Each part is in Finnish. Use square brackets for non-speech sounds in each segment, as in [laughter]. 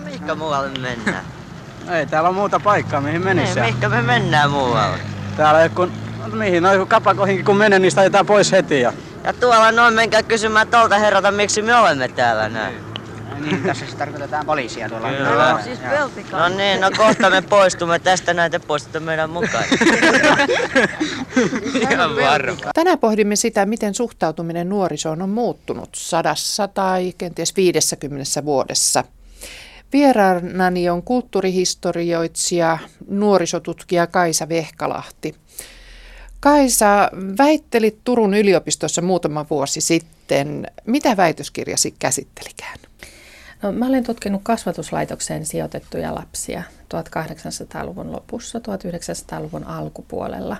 No mihinkä muualle mennään? [laughs] Ei täällä on muuta paikkaa, mihin menisi. Niin, mihinkä me mennään muualle? Täällä ei kun, mihin noin kapakoihinkin kun menen, niin sitä pois heti. Ja... Ja tuolla noin menkää kysymään tuolta herralta, miksi me olemme täällä näin. Niin, tässä siis tarkoitetaan poliisia tuolla. Kyllä. No, siis. No niin, no kohta me poistumme tästä näitä poistutte meidän mukaan. [laughs] Ihan varma. Tänään pohdimme sitä, miten suhtautuminen nuorisoon on muuttunut sadassa tai kenties 50 vuodessa. Vieraanani on kulttuurihistorioitsija, nuorisotutkija Kaisa Vehkalahti. Kaisa, väittelit Turun yliopistossa muutama vuosi sitten. Mitä väitöskirjasi käsittelikään? No, mä olen tutkinut kasvatuslaitokseen sijoitettuja lapsia 1800-luvun lopussa, 1900-luvun alkupuolella.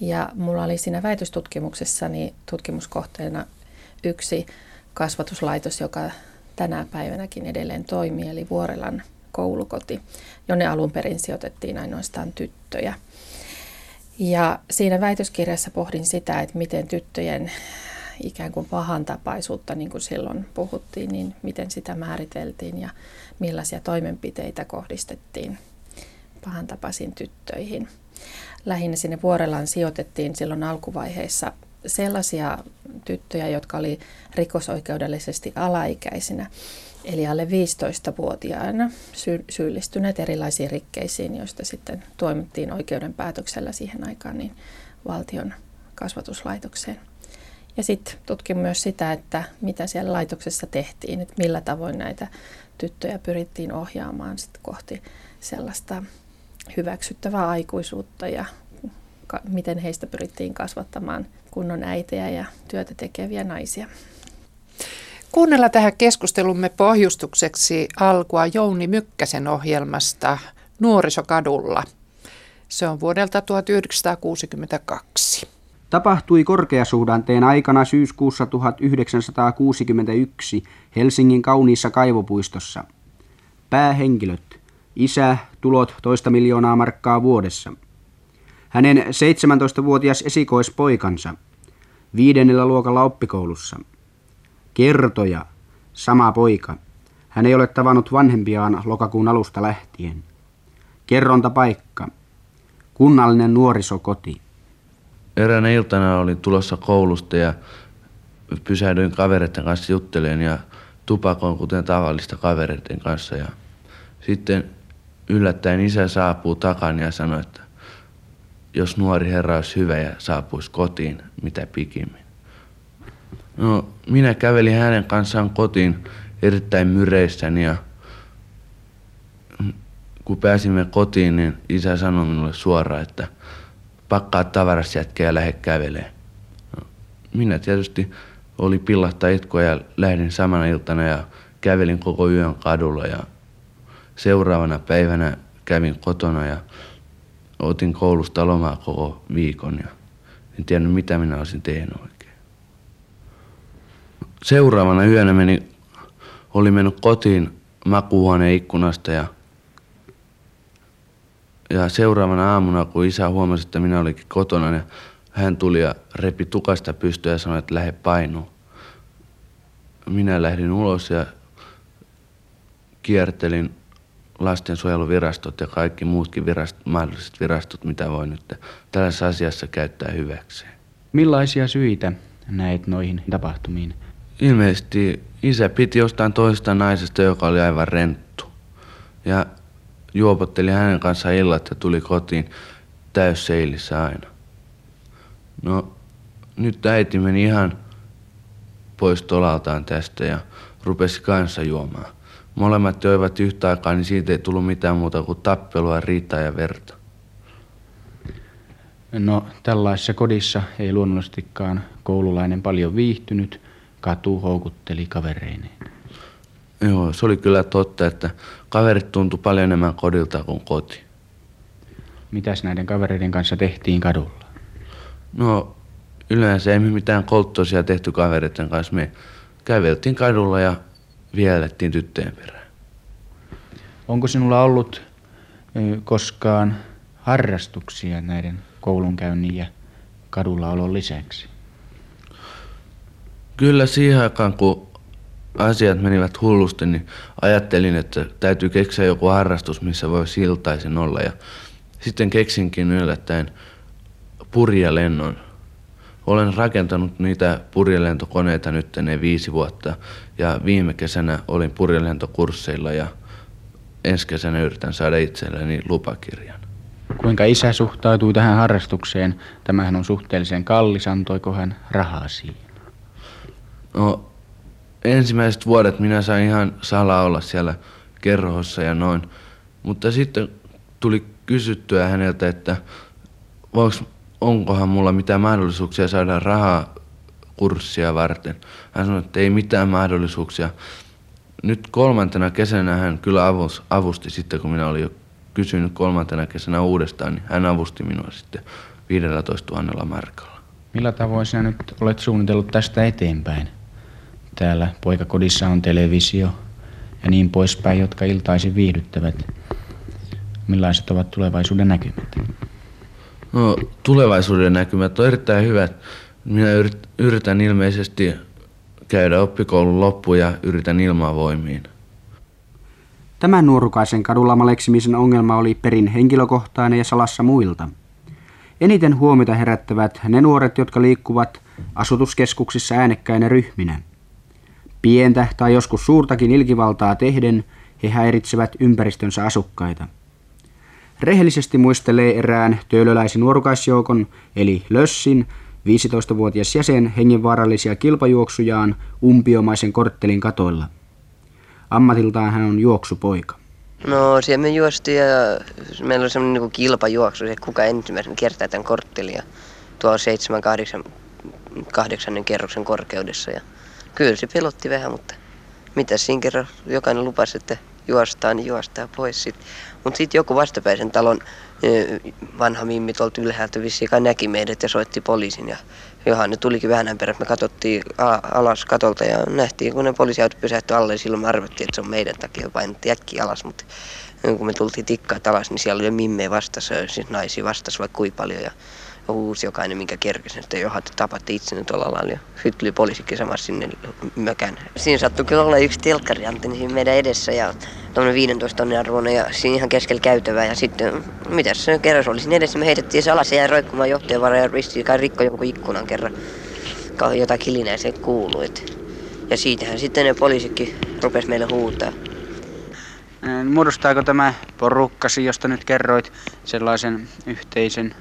Ja mulla oli siinä väitöstutkimuksessani tutkimuskohteena yksi kasvatuslaitos, joka tänä päivänäkin edelleen toimii, eli Vuorelan koulukoti, jonne alun perin sijoitettiin ainoastaan tyttöjä. Ja siinä väitöskirjassa pohdin sitä, että miten tyttöjen ikään kuin pahan tapaisuutta, niin kuin silloin puhuttiin, niin miten sitä määriteltiin ja millaisia toimenpiteitä kohdistettiin pahan tapaisiin tyttöihin. Lähinnä sinne Vuorelaan sijoitettiin silloin alkuvaiheessa sellaisia tyttöjä, jotka oli rikosoikeudellisesti alaikäisinä, eli alle 15-vuotiaana sy- syyllistyneet erilaisiin rikkeisiin, joista sitten toimittiin oikeuden päätöksellä siihen aikaan niin valtion kasvatuslaitokseen. Ja sitten tutkin myös sitä, että mitä siellä laitoksessa tehtiin, että millä tavoin näitä tyttöjä pyrittiin ohjaamaan sit kohti sellaista hyväksyttävää aikuisuutta ja ka- miten heistä pyrittiin kasvattamaan kunnon äitejä ja työtä tekeviä naisia. Kuunnella tähän keskustelumme pohjustukseksi alkua Jouni Mykkäsen ohjelmasta Nuorisokadulla. Se on vuodelta 1962. Tapahtui korkeasuhdanteen aikana syyskuussa 1961 Helsingin kauniissa kaivopuistossa. Päähenkilöt. Isä, tulot toista miljoonaa markkaa vuodessa. Hänen 17-vuotias esikoispoikansa. Viidennellä luokalla oppikoulussa. Kertoja. Sama poika. Hän ei ole tavannut vanhempiaan lokakuun alusta lähtien. Kerrontapaikka. Kunnallinen nuorisokoti. Eräänä iltana olin tulossa koulusta ja pysähdyin kavereiden kanssa juttelemaan ja tupakoin kuten tavallista kavereiden kanssa. Ja sitten yllättäen isä saapuu takana ja sanoi, että jos nuori herra olisi hyvä ja saapuisi kotiin, mitä pikimmin. No, minä kävelin hänen kanssaan kotiin erittäin myreissäni ja kun pääsimme kotiin, niin isä sanoi minulle suoraan, että pakkaa tavaras jätkä ja lähde kävelee. No, minä tietysti oli pillahta itkua ja lähdin samana iltana ja kävelin koko yön kadulla ja seuraavana päivänä kävin kotona ja otin koulusta lomaa koko viikon ja en tiennyt mitä minä olisin tehnyt oikein. Seuraavana yönä meni, oli mennyt kotiin makuuhuoneen ikkunasta ja, ja seuraavana aamuna, kun isä huomasi, että minä olikin kotona, niin hän tuli ja repi tukasta pystyä ja sanoi, että lähde painuun. Minä lähdin ulos ja kiertelin lastensuojeluvirastot ja kaikki muutkin virast, mahdolliset virastot, mitä voi nyt tällaisessa asiassa käyttää hyväkseen. Millaisia syitä näet noihin tapahtumiin? Ilmeisesti isä piti jostain toisesta naisesta, joka oli aivan renttu. Ja juopotteli hänen kanssaan illat ja tuli kotiin täysseilissä aina. No, nyt äiti meni ihan pois tolaltaan tästä ja rupesi kanssa juomaan. Molemmat joivat yhtä aikaa, niin siitä ei tullut mitään muuta kuin tappelua, riitaa ja verta. No tällaisessa kodissa ei luonnollisestikaan koululainen paljon viihtynyt, katu houkutteli kavereineen. Joo, se oli kyllä totta, että kaverit tuntui paljon enemmän kodilta kuin koti. Mitäs näiden kavereiden kanssa tehtiin kadulla? No yleensä ei mitään kolttosia tehty kavereiden kanssa. Me käveltiin kadulla ja vielettiin tyttöjen perään. Onko sinulla ollut koskaan harrastuksia näiden koulunkäynnin ja kadulla olon lisäksi? Kyllä siihen aikaan, kun asiat menivät hullusti, niin ajattelin, että täytyy keksiä joku harrastus, missä voi siltaisin olla. Ja sitten keksinkin yllättäen purjelennon. Olen rakentanut niitä purjelentokoneita nyt ne viisi vuotta ja viime kesänä olin purjelentokursseilla ja ensi kesänä yritän saada itselleni lupakirjan. Kuinka isä suhtautui tähän harrastukseen? Tämähän on suhteellisen kallis, antoiko hän rahaa siihen? No, ensimmäiset vuodet minä sain ihan salaa olla siellä kerhossa ja noin. Mutta sitten tuli kysyttyä häneltä, että voiko, onkohan mulla mitään mahdollisuuksia saada rahaa kurssia varten. Hän sanoi, että ei mitään mahdollisuuksia. Nyt kolmantena kesänä hän kyllä avusti sitten, kun minä olin jo kysynyt kolmantena kesänä uudestaan, niin hän avusti minua sitten 15 000 markalla. Millä tavoin sinä nyt olet suunnitellut tästä eteenpäin? Täällä poikakodissa on televisio ja niin poispäin, jotka iltaisin viihdyttävät. Millaiset ovat tulevaisuuden näkymät? No, tulevaisuuden näkymät on erittäin hyvät. Minä yritän ilmeisesti käydä oppikoulun loppuun ja yritän ilmavoimiin. Tämän nuorukaisen kadulla maleksimisen ongelma oli perin henkilökohtainen ja salassa muilta. Eniten huomiota herättävät ne nuoret, jotka liikkuvat asutuskeskuksissa äänekkäinä ryhminä. Pientä tai joskus suurtakin ilkivaltaa tehden he häiritsevät ympäristönsä asukkaita. Rehellisesti muistelee erään töölöläisen nuorukaisjoukon, eli Lössin, 15-vuotias jäsen hengenvaarallisia kilpajuoksujaan umpiomaisen korttelin katoilla. Ammatiltaan hän on juoksupoika. No siellä me juostiin ja meillä oli semmoinen niin kilpajuoksu, että kuka ensimmäisen kertaa tämän korttelia tuo 7-8 kahdeksannen kerroksen korkeudessa. Ja kyllä se pelotti vähän, mutta mitä siinä kerran jokainen lupasi, että juostaan, niin juostaan pois. Sit. Mutta sitten joku vastapäisen talon vanha mimmi tuolta ylhäältä vissiin näki meidät ja soitti poliisin. Ja Johanne tulikin vähän perässä. Me katsottiin alas katolta ja nähtiin, kun ne poliisiauto pysähtyi alle. Silloin me arvettiin, että se on meidän takia. Painettiin äkkiä alas, mutta kun me tultiin tikkaat alas, niin siellä oli jo mimmejä vastassa, siis naisia vastassa vaikka kuinka paljon. Ja uusi jokainen, minkä kerkesi, että johon tapatti itsenne tuolla lailla. Sitten tuli poliisikin samassa sinne mökään. Siinä sattui kyllä olla yksi telkkariantti siinä meidän edessä ja tuommoinen 15 tonnin arvoinen ja siinä ihan keskellä käytävää. Ja sitten, mitäs se kerran oli siinä edessä, me heitettiin se alas ja jäi roikkumaan johtajan ja ristiin kai rikko jonkun ikkunan kerran. Jotain kilinää se kuului. Ja siitähän sitten ne poliisikin rupesi meille huutaa. Muodostaako tämä porukkasi, josta nyt kerroit, sellaisen yhteisen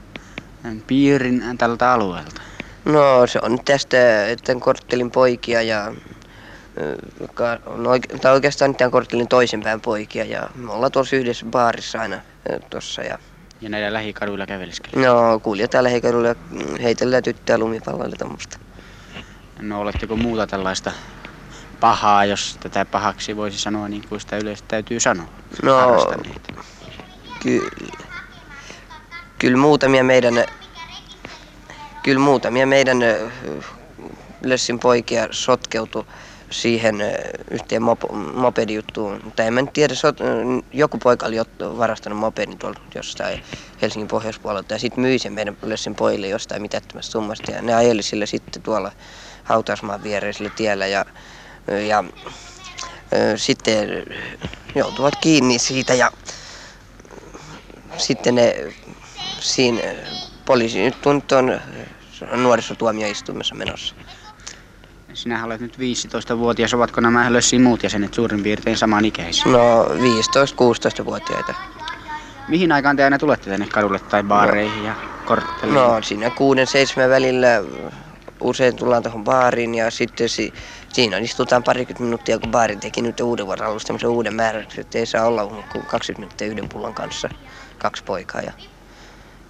piirin tältä alueelta? No se on tästä, että korttelin poikia ja on oike- tai oikeastaan tämän korttelin toisenpäin poikia ja me ollaan tuossa yhdessä baarissa aina tuossa. Ja, ja näillä lähikaduilla käveleskellä? No kuljetaan lähikaduilla ja heitellään tyttöä lumipalloille tämmöistä. No oletteko muuta tällaista pahaa, jos tätä pahaksi voisi sanoa niin kuin sitä yleensä täytyy sanoa? No, kyllä kyllä muutamia meidän, kyllä muutamia meidän Lössin poikia sotkeutui siihen yhteen mop- mopedijuttuun. Mutta en mä nyt tiedä, sot, joku poika oli varastanut mopedin tuolla jostain Helsingin pohjoispuolelta ja sitten myi sen meidän Lössin pojille jostain mitättömästä summasta. Ja ne ajeli sille sitten tuolla hautausmaan viereisellä tiellä ja, ja sitten joutuvat kiinni siitä ja sitten ne siinä poliisi nyt on tuon nuorisotuomioistuimessa menossa. Sinä olet nyt 15-vuotias. Ovatko nämä Lössin muut jäsenet suurin piirtein samanikäisiä? No 15-16-vuotiaita. Mihin aikaan te aina tulette tänne kadulle tai baareihin no, ja kortteliin? No siinä kuuden seitsemän välillä usein tullaan tuohon baariin ja sitten si- siinä istutaan parikymmentä minuuttia, kun baari teki nyt uuden vuoden alusta uuden määräyksen, että ei saa olla kuin 20 minuuttia yhden pullon kanssa, kaksi poikaa. Ja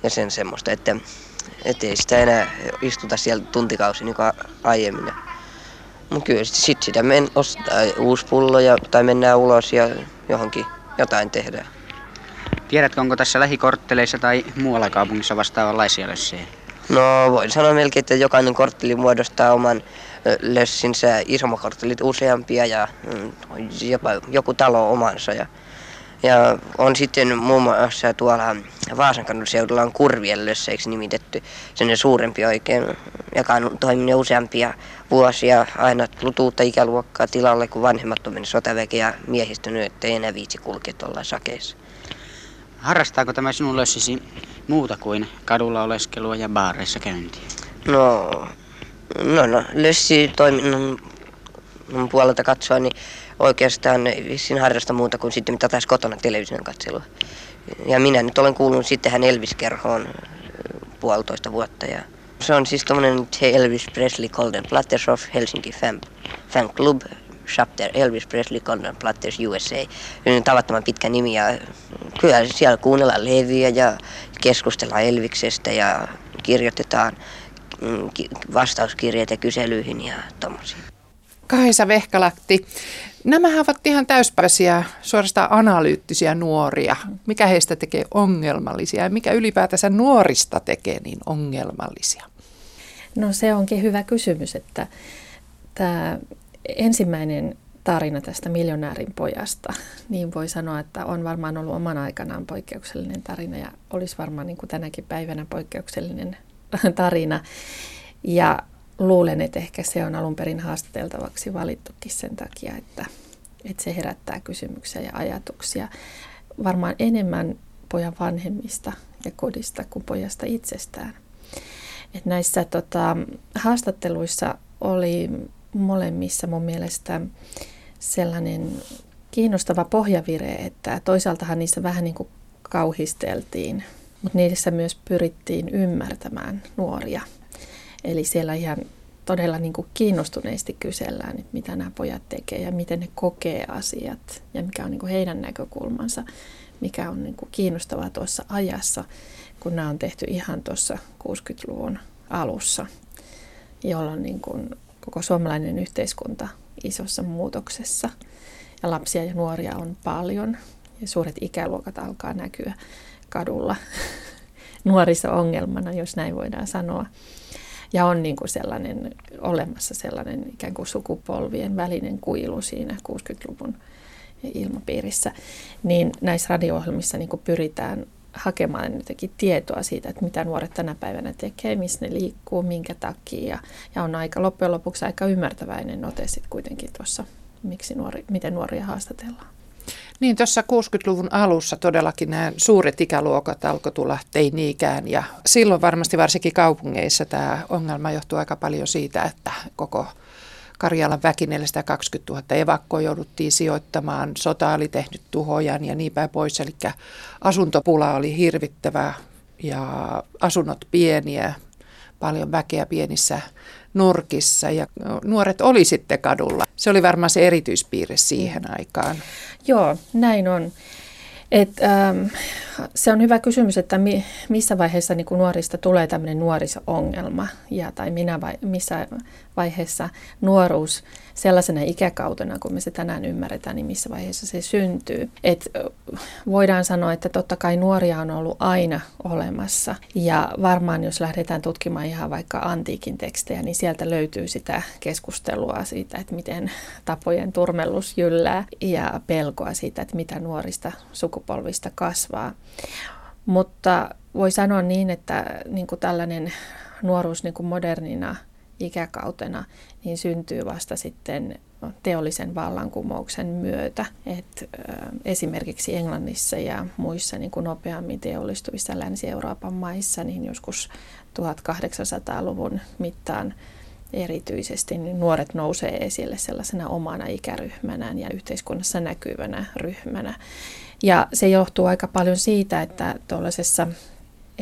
ja sen semmoista, että ei sitä enää istuta siellä tuntikausi niin kuin aiemmin. Mutta kyllä sit sitä men ostaa uusi pullo ja, tai mennään ulos ja johonkin jotain tehdään. Tiedätkö, onko tässä lähikortteleissa tai muualla kaupungissa vastaavanlaisia lössejä? No voin sanoa melkein, että jokainen kortteli muodostaa oman lössinsä, isommat korttelit useampia ja mm, jopa joku talo omansa. Ja Ja on sitten muun muassa tuolla Vaasan seudulla on kurviellössä, nimitetty, sen suurempi oikein, joka on toiminut useampia vuosia aina lutuutta ikäluokkaa tilalle, kun vanhemmat on mennyt sotaväkeä ja miehistönyt, ettei enää viitsi kulkea tuolla sakeissa. Harrastaako tämä sinun lössisi muuta kuin kadulla oleskelua ja baareissa käyntiä? No, no, no lössi toiminnan puolelta katsoa, niin oikeastaan vissiin harrasta muuta kuin sitten mitä taas kotona television katselua. Ja minä nyt olen kuulunut sitten hän Elvis-kerhoon puolitoista vuotta ja se on siis tuommoinen Elvis Presley Golden Platters of Helsinki Fan, Fan Club Chapter Elvis Presley Golden Platters USA. Tavattoman pitkä nimi ja kyllä siellä kuunnellaan leviä ja keskustellaan Elviksestä ja kirjoitetaan mm, vastauskirjeitä kyselyihin ja tommosia. Kaisa Vehkalakti, nämä ovat ihan täyspäisiä, suorastaan analyyttisiä nuoria. Mikä heistä tekee ongelmallisia ja mikä ylipäätänsä nuorista tekee niin ongelmallisia? No se onkin hyvä kysymys, että tämä ensimmäinen tarina tästä miljonäärin pojasta, niin voi sanoa, että on varmaan ollut oman aikanaan poikkeuksellinen tarina ja olisi varmaan niin kuin tänäkin päivänä poikkeuksellinen tarina. Ja luulen, että ehkä se on alun perin haastateltavaksi valittukin sen takia, että, että se herättää kysymyksiä ja ajatuksia varmaan enemmän pojan vanhemmista ja kodista kuin pojasta itsestään. Et näissä tota, haastatteluissa oli molemmissa mun mielestä sellainen kiinnostava pohjavire, että toisaaltahan niissä vähän niin kuin kauhisteltiin, mutta niissä myös pyrittiin ymmärtämään nuoria. Eli siellä ihan todella niin kuin kiinnostuneesti kysellään, että mitä nämä pojat tekee ja miten ne kokee asiat ja mikä on niin kuin heidän näkökulmansa, mikä on niin kuin kiinnostavaa tuossa ajassa, kun nämä on tehty ihan tuossa 60-luvun alussa, jolloin niin kuin koko suomalainen yhteiskunta isossa muutoksessa. Ja lapsia ja nuoria on paljon ja suuret ikäluokat alkaa näkyä kadulla [laughs] nuoriso-ongelmana, jos näin voidaan sanoa. Ja on niin kuin sellainen, olemassa sellainen ikään kuin sukupolvien välinen kuilu siinä 60-luvun ilmapiirissä. Niin näissä radio-ohjelmissa niin kuin pyritään hakemaan jotenkin tietoa siitä, että mitä nuoret tänä päivänä tekee, missä ne liikkuu, minkä takia. Ja, ja on aika loppujen lopuksi aika ymmärtäväinen ote sitten kuitenkin tuossa, miksi nuori, miten nuoria haastatellaan. Niin, tuossa 60-luvun alussa todellakin nämä suuret ikäluokat alkoi tulla teini-ikään ja silloin varmasti varsinkin kaupungeissa tämä ongelma johtuu aika paljon siitä, että koko Karjalan väki 420 000 evakkoa jouduttiin sijoittamaan, sota oli tehnyt tuhojan ja niin päin pois, eli asuntopula oli hirvittävä ja asunnot pieniä, paljon väkeä pienissä nurkissa ja nuoret oli sitten kadulla. Se oli varmaan se erityispiirre siihen aikaan. Joo, näin on. Et, ähm, se on hyvä kysymys, että mi, missä vaiheessa niin nuorista tulee tämmöinen nuoriso-ongelma ja, tai minä vai, missä vaiheessa nuoruus sellaisena ikäkautena, kun me se tänään ymmärretään, niin missä vaiheessa se syntyy. Et voidaan sanoa, että totta kai nuoria on ollut aina olemassa ja varmaan jos lähdetään tutkimaan ihan vaikka antiikin tekstejä, niin sieltä löytyy sitä keskustelua siitä, että miten tapojen turmellus jyllää ja pelkoa siitä, että mitä nuorista sukupolvista kasvaa. Mutta voi sanoa niin, että niin kuin tällainen nuoruus niin kuin modernina ikäkautena niin syntyy vasta sitten teollisen vallankumouksen myötä. Et, esimerkiksi Englannissa ja muissa niin kuin nopeammin teollistuvissa Länsi-Euroopan maissa niin joskus 1800-luvun mittaan erityisesti niin nuoret nousee esille sellaisena omana ikäryhmänään ja yhteiskunnassa näkyvänä ryhmänä. Ja se johtuu aika paljon siitä, että tuollaisessa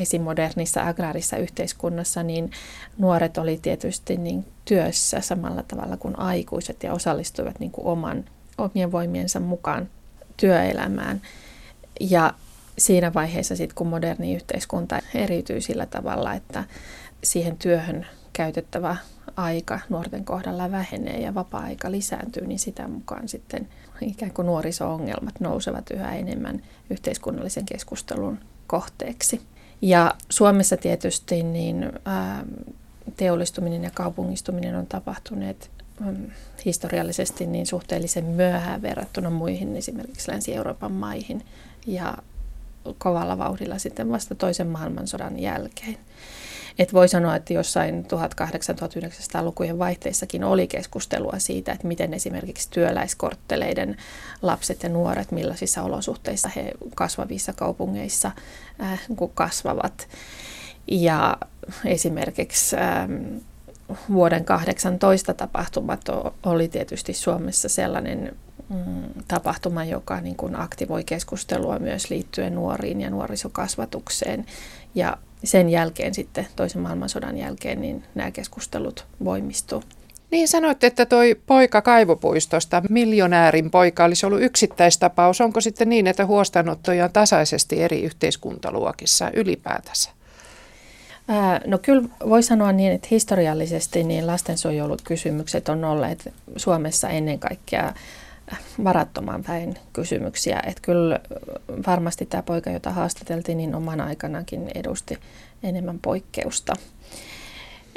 esimodernissa agraarissa yhteiskunnassa, niin nuoret oli tietysti niin työssä samalla tavalla kuin aikuiset ja osallistuivat niin kuin oman, omien voimiensa mukaan työelämään. Ja siinä vaiheessa sitten, kun moderni yhteiskunta eriytyy sillä tavalla, että siihen työhön käytettävä aika nuorten kohdalla vähenee ja vapaa-aika lisääntyy, niin sitä mukaan sitten ikään kuin nuoriso-ongelmat nousevat yhä enemmän yhteiskunnallisen keskustelun kohteeksi. Ja Suomessa tietysti niin ää, teollistuminen ja kaupungistuminen on tapahtuneet mm, historiallisesti niin suhteellisen myöhään verrattuna muihin esimerkiksi Länsi-Euroopan maihin ja kovalla vauhdilla sitten vasta toisen maailmansodan jälkeen. Et voi sanoa, että jossain 1800-1900-lukujen vaihteissakin oli keskustelua siitä, että miten esimerkiksi työläiskortteleiden lapset ja nuoret, millaisissa olosuhteissa he kasvavissa kaupungeissa äh, kasvavat. Ja esimerkiksi ähm, vuoden 18 tapahtumat oli tietysti Suomessa sellainen mm, tapahtuma, joka niin kuin aktivoi keskustelua myös liittyen nuoriin ja nuorisokasvatukseen. Ja sen jälkeen sitten, toisen maailmansodan jälkeen, niin nämä keskustelut voimistuu. Niin sanoitte, että toi poika kaivopuistosta, miljonäärin poika, olisi ollut yksittäistapaus. Onko sitten niin, että huostanottoja on tasaisesti eri yhteiskuntaluokissa ylipäätänsä? No kyllä voi sanoa niin, että historiallisesti niin lastensuojelukysymykset on olleet Suomessa ennen kaikkea varattoman väen kysymyksiä. Että kyllä varmasti tämä poika, jota haastateltiin, niin oman aikanakin edusti enemmän poikkeusta.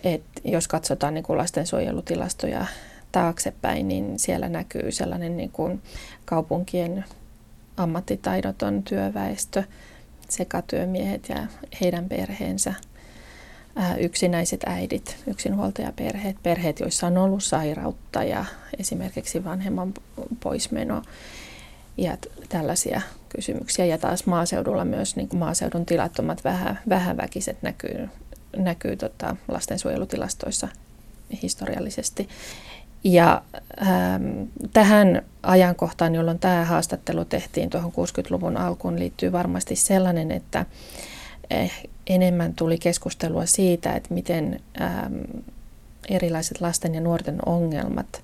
Et jos katsotaan niin lastensuojelutilastoja taaksepäin, niin siellä näkyy sellainen niin kuin kaupunkien ammattitaidoton työväestö, sekatyömiehet ja heidän perheensä – yksinäiset äidit, yksinhuoltajaperheet, perheet, joissa on ollut sairautta ja esimerkiksi vanhemman poismeno ja tällaisia kysymyksiä. Ja taas maaseudulla myös niin maaseudun tilattomat vähän, vähäväkiset näkyy, näkyy tota, lastensuojelutilastoissa historiallisesti. Ja ähm, tähän ajankohtaan, jolloin tämä haastattelu tehtiin tuohon 60-luvun alkuun, liittyy varmasti sellainen, että eh, enemmän tuli keskustelua siitä, että miten äm, erilaiset lasten ja nuorten ongelmat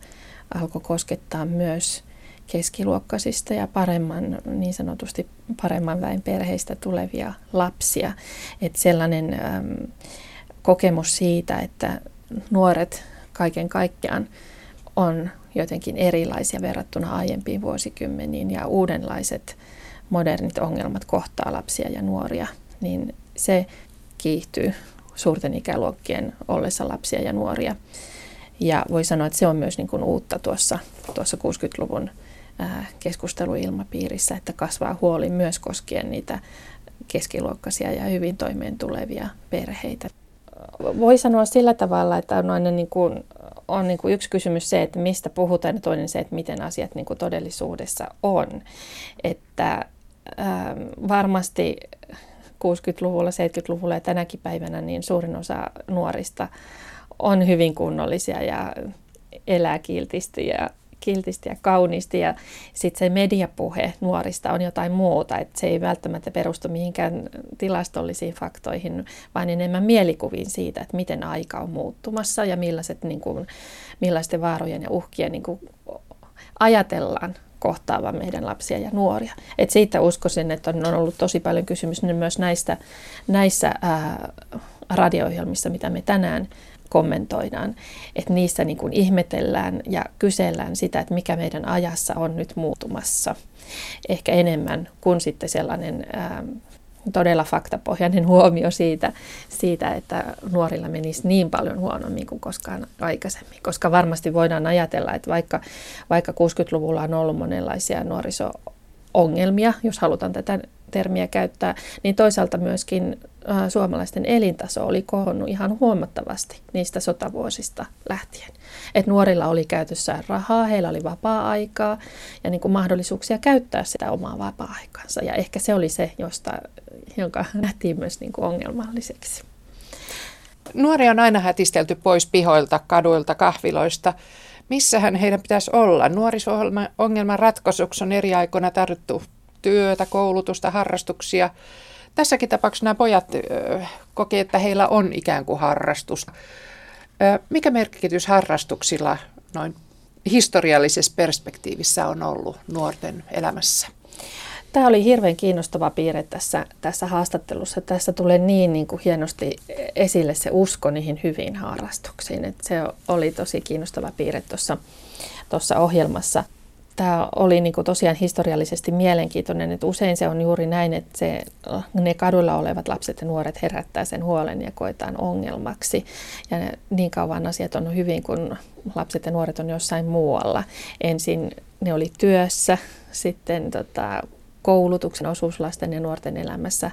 alkoi koskettaa myös keskiluokkaisista ja paremman, niin sanotusti paremman väen perheistä tulevia lapsia. Että sellainen äm, kokemus siitä, että nuoret kaiken kaikkiaan on jotenkin erilaisia verrattuna aiempiin vuosikymmeniin ja uudenlaiset modernit ongelmat kohtaa lapsia ja nuoria, niin se kiihtyy suurten ikäluokkien ollessa lapsia ja nuoria. Ja voi sanoa, että se on myös niin kuin uutta tuossa, tuossa 60-luvun keskusteluilmapiirissä, että kasvaa huoli myös koskien niitä keskiluokkaisia ja hyvin toimeen tulevia perheitä. Voi sanoa sillä tavalla, että on aina niin kuin, on niin kuin yksi kysymys se, että mistä puhutaan ja toinen se, että miten asiat niin kuin todellisuudessa on. Että ähm, varmasti 60-luvulla, 70-luvulla ja tänäkin päivänä niin suurin osa nuorista on hyvin kunnollisia ja elää kiltisti ja, kiltisti ja kauniisti. Ja sitten se mediapuhe nuorista on jotain muuta, että se ei välttämättä perustu mihinkään tilastollisiin faktoihin, vaan enemmän mielikuviin siitä, että miten aika on muuttumassa ja millaiset, niin kuin, millaisten vaarojen ja uhkien niin kuin, ajatellaan kohtaavan meidän lapsia ja nuoria. Et siitä uskoisin, että on ollut tosi paljon kysymys myös näistä, näissä ää, radio-ohjelmissa, mitä me tänään kommentoidaan, että niissä niin kuin ihmetellään ja kysellään sitä, että mikä meidän ajassa on nyt muuttumassa. Ehkä enemmän kuin sitten sellainen ää, todella faktapohjainen huomio siitä, siitä, että nuorilla menisi niin paljon huonommin kuin koskaan aikaisemmin. Koska varmasti voidaan ajatella, että vaikka, vaikka 60-luvulla on ollut monenlaisia nuoriso-ongelmia, jos halutaan tätä termiä käyttää, niin toisaalta myöskin suomalaisten elintaso oli kohonnut ihan huomattavasti niistä sotavuosista lähtien. Et nuorilla oli käytössään rahaa, heillä oli vapaa-aikaa ja niin kuin mahdollisuuksia käyttää sitä omaa vapaa-aikaansa. Ja ehkä se oli se, josta, jonka [laughs] nähtiin myös niin kuin ongelmalliseksi. Nuoria on aina hätistelty pois pihoilta, kaduilta, kahviloista. Missähän heidän pitäisi olla? Nuoriso-ongelman ratkaisuksi on eri aikoina tarvittu työtä, koulutusta, harrastuksia. Tässäkin tapauksessa nämä pojat kokevat, että heillä on ikään kuin harrastus. Mikä merkitys harrastuksilla noin historiallisessa perspektiivissä on ollut nuorten elämässä? Tämä oli hirveän kiinnostava piirre tässä, tässä haastattelussa. Tässä tulee niin, niin kuin hienosti esille se usko niihin hyviin harrastuksiin. Että se oli tosi kiinnostava piirre tuossa, tuossa ohjelmassa. Tämä oli niin kuin tosiaan historiallisesti mielenkiintoinen, että usein se on juuri näin, että se, ne kadulla olevat lapset ja nuoret herättää sen huolen ja koetaan ongelmaksi. Ja ne, niin kauan asiat on hyvin, kun lapset ja nuoret on jossain muualla. Ensin ne oli työssä, sitten tota, koulutuksen osuus lasten ja nuorten elämässä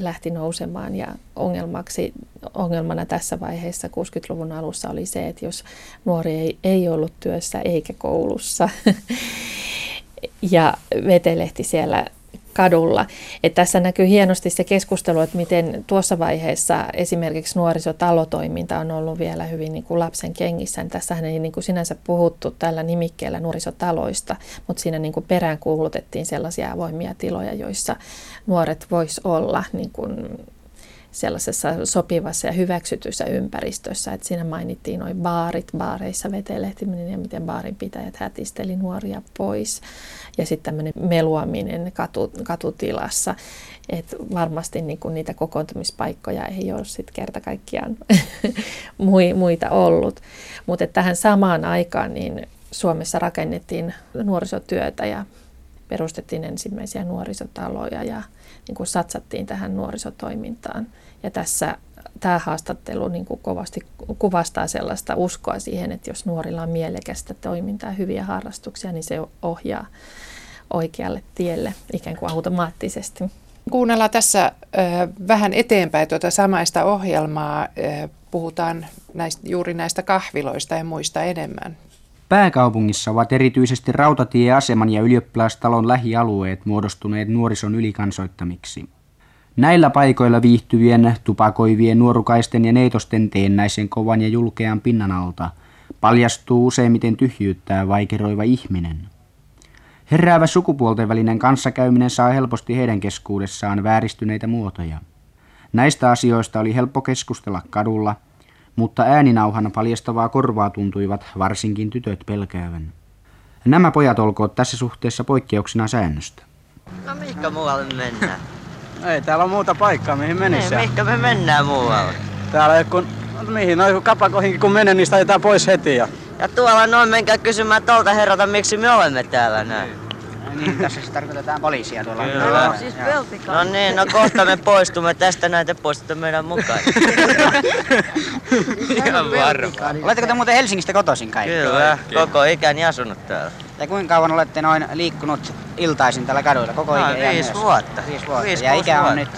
lähti nousemaan. Ja ongelmaksi, ongelmana tässä vaiheessa 60-luvun alussa oli se, että jos nuori ei, ei ollut työssä eikä koulussa. [laughs] Ja vetelehti siellä kadulla. Et tässä näkyy hienosti se keskustelu, että miten tuossa vaiheessa esimerkiksi nuorisotalotoiminta on ollut vielä hyvin niin kuin lapsen kengissä. Tässähän ei niin kuin sinänsä puhuttu tällä nimikkeellä nuorisotaloista, mutta siinä niin kuin peräänkuulutettiin sellaisia avoimia tiloja, joissa nuoret vois olla niin kuin sellaisessa sopivassa ja hyväksytyssä ympäristössä. Että siinä mainittiin noin baarit, baareissa vetelehtiminen ja miten baarin pitäjät hätisteli nuoria pois. Ja sitten tämmöinen meluaminen katu, katutilassa. Et varmasti niin kuin niitä kokoontumispaikkoja ei ole sitten kerta kaikkiaan [laughs] muita ollut. Mutta tähän samaan aikaan niin Suomessa rakennettiin nuorisotyötä ja perustettiin ensimmäisiä nuorisotaloja ja niin kuin satsattiin tähän nuorisotoimintaan. Ja tässä tämä haastattelu niin kuin kovasti kuvastaa sellaista uskoa siihen, että jos nuorilla on mielekästä toimintaa ja hyviä harrastuksia, niin se ohjaa oikealle tielle ikään kuin automaattisesti. Kuunnellaan tässä vähän eteenpäin tuota samaista ohjelmaa. puhutaan näistä, juuri näistä kahviloista ja muista enemmän. Pääkaupungissa ovat erityisesti rautatieaseman ja ylioppilastalon lähialueet muodostuneet nuorison ylikansoittamiksi. Näillä paikoilla viihtyvien, tupakoivien nuorukaisten ja neitosten teennäisen kovan ja julkean pinnan alta paljastuu useimmiten tyhjyyttää vaikeroiva ihminen. Heräävä sukupuolten välinen kanssakäyminen saa helposti heidän keskuudessaan vääristyneitä muotoja. Näistä asioista oli helppo keskustella kadulla, mutta ääninauhan paljastavaa korvaa tuntuivat varsinkin tytöt pelkäävän. Nämä pojat olkoot tässä suhteessa poikkeuksena säännöstä. No mihinkä muualle mennään? Ei täällä on muuta paikkaa, mihin menisi. Ei, mihinkä me mennään muualle? Täällä kun, mihin, no kapakoihinkin kun menen, niin sitä pois heti. Ja... ja tuolla noin menkää kysymään tuolta herralta, miksi me olemme täällä näin. Niin, tässä siis tarkoitetaan poliisia tuolla. Kyllä. No, siis No niin, no kohta me poistumme tästä näitä poistutte meidän mukaan. [laughs] Ihan varma. Oletteko te muuten Helsingistä kotoisin kaikki? Kyllä, koko ikäni asunut täällä. Ja kuinka kauan olette noin liikkunut iltaisin tällä kaduilla? Koko no, ikä viisi vuotta. Viisi vuotta. Viisi, ja ikä vuotta. on nyt?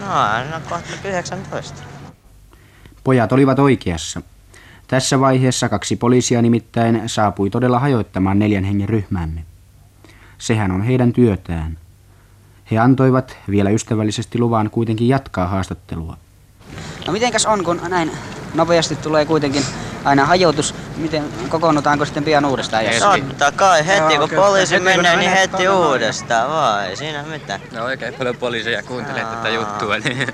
No, no kohta 19. Pojat olivat oikeassa. Tässä vaiheessa kaksi poliisia nimittäin saapui todella hajoittamaan neljän hengen ryhmämme. Sehän on heidän työtään. He antoivat vielä ystävällisesti luvan kuitenkin jatkaa haastattelua. No mitenkäs on, kun näin nopeasti tulee kuitenkin aina hajoitus, miten kokoonnutaanko sitten pian uudestaan? Jos... Totta kai, heti Joo, kun kyllä. poliisi Heti menee, ne niin heti uudestaan vaan, ei siinä mitään. No oikein paljon poliiseja kuuntelee tätä juttua. Niin.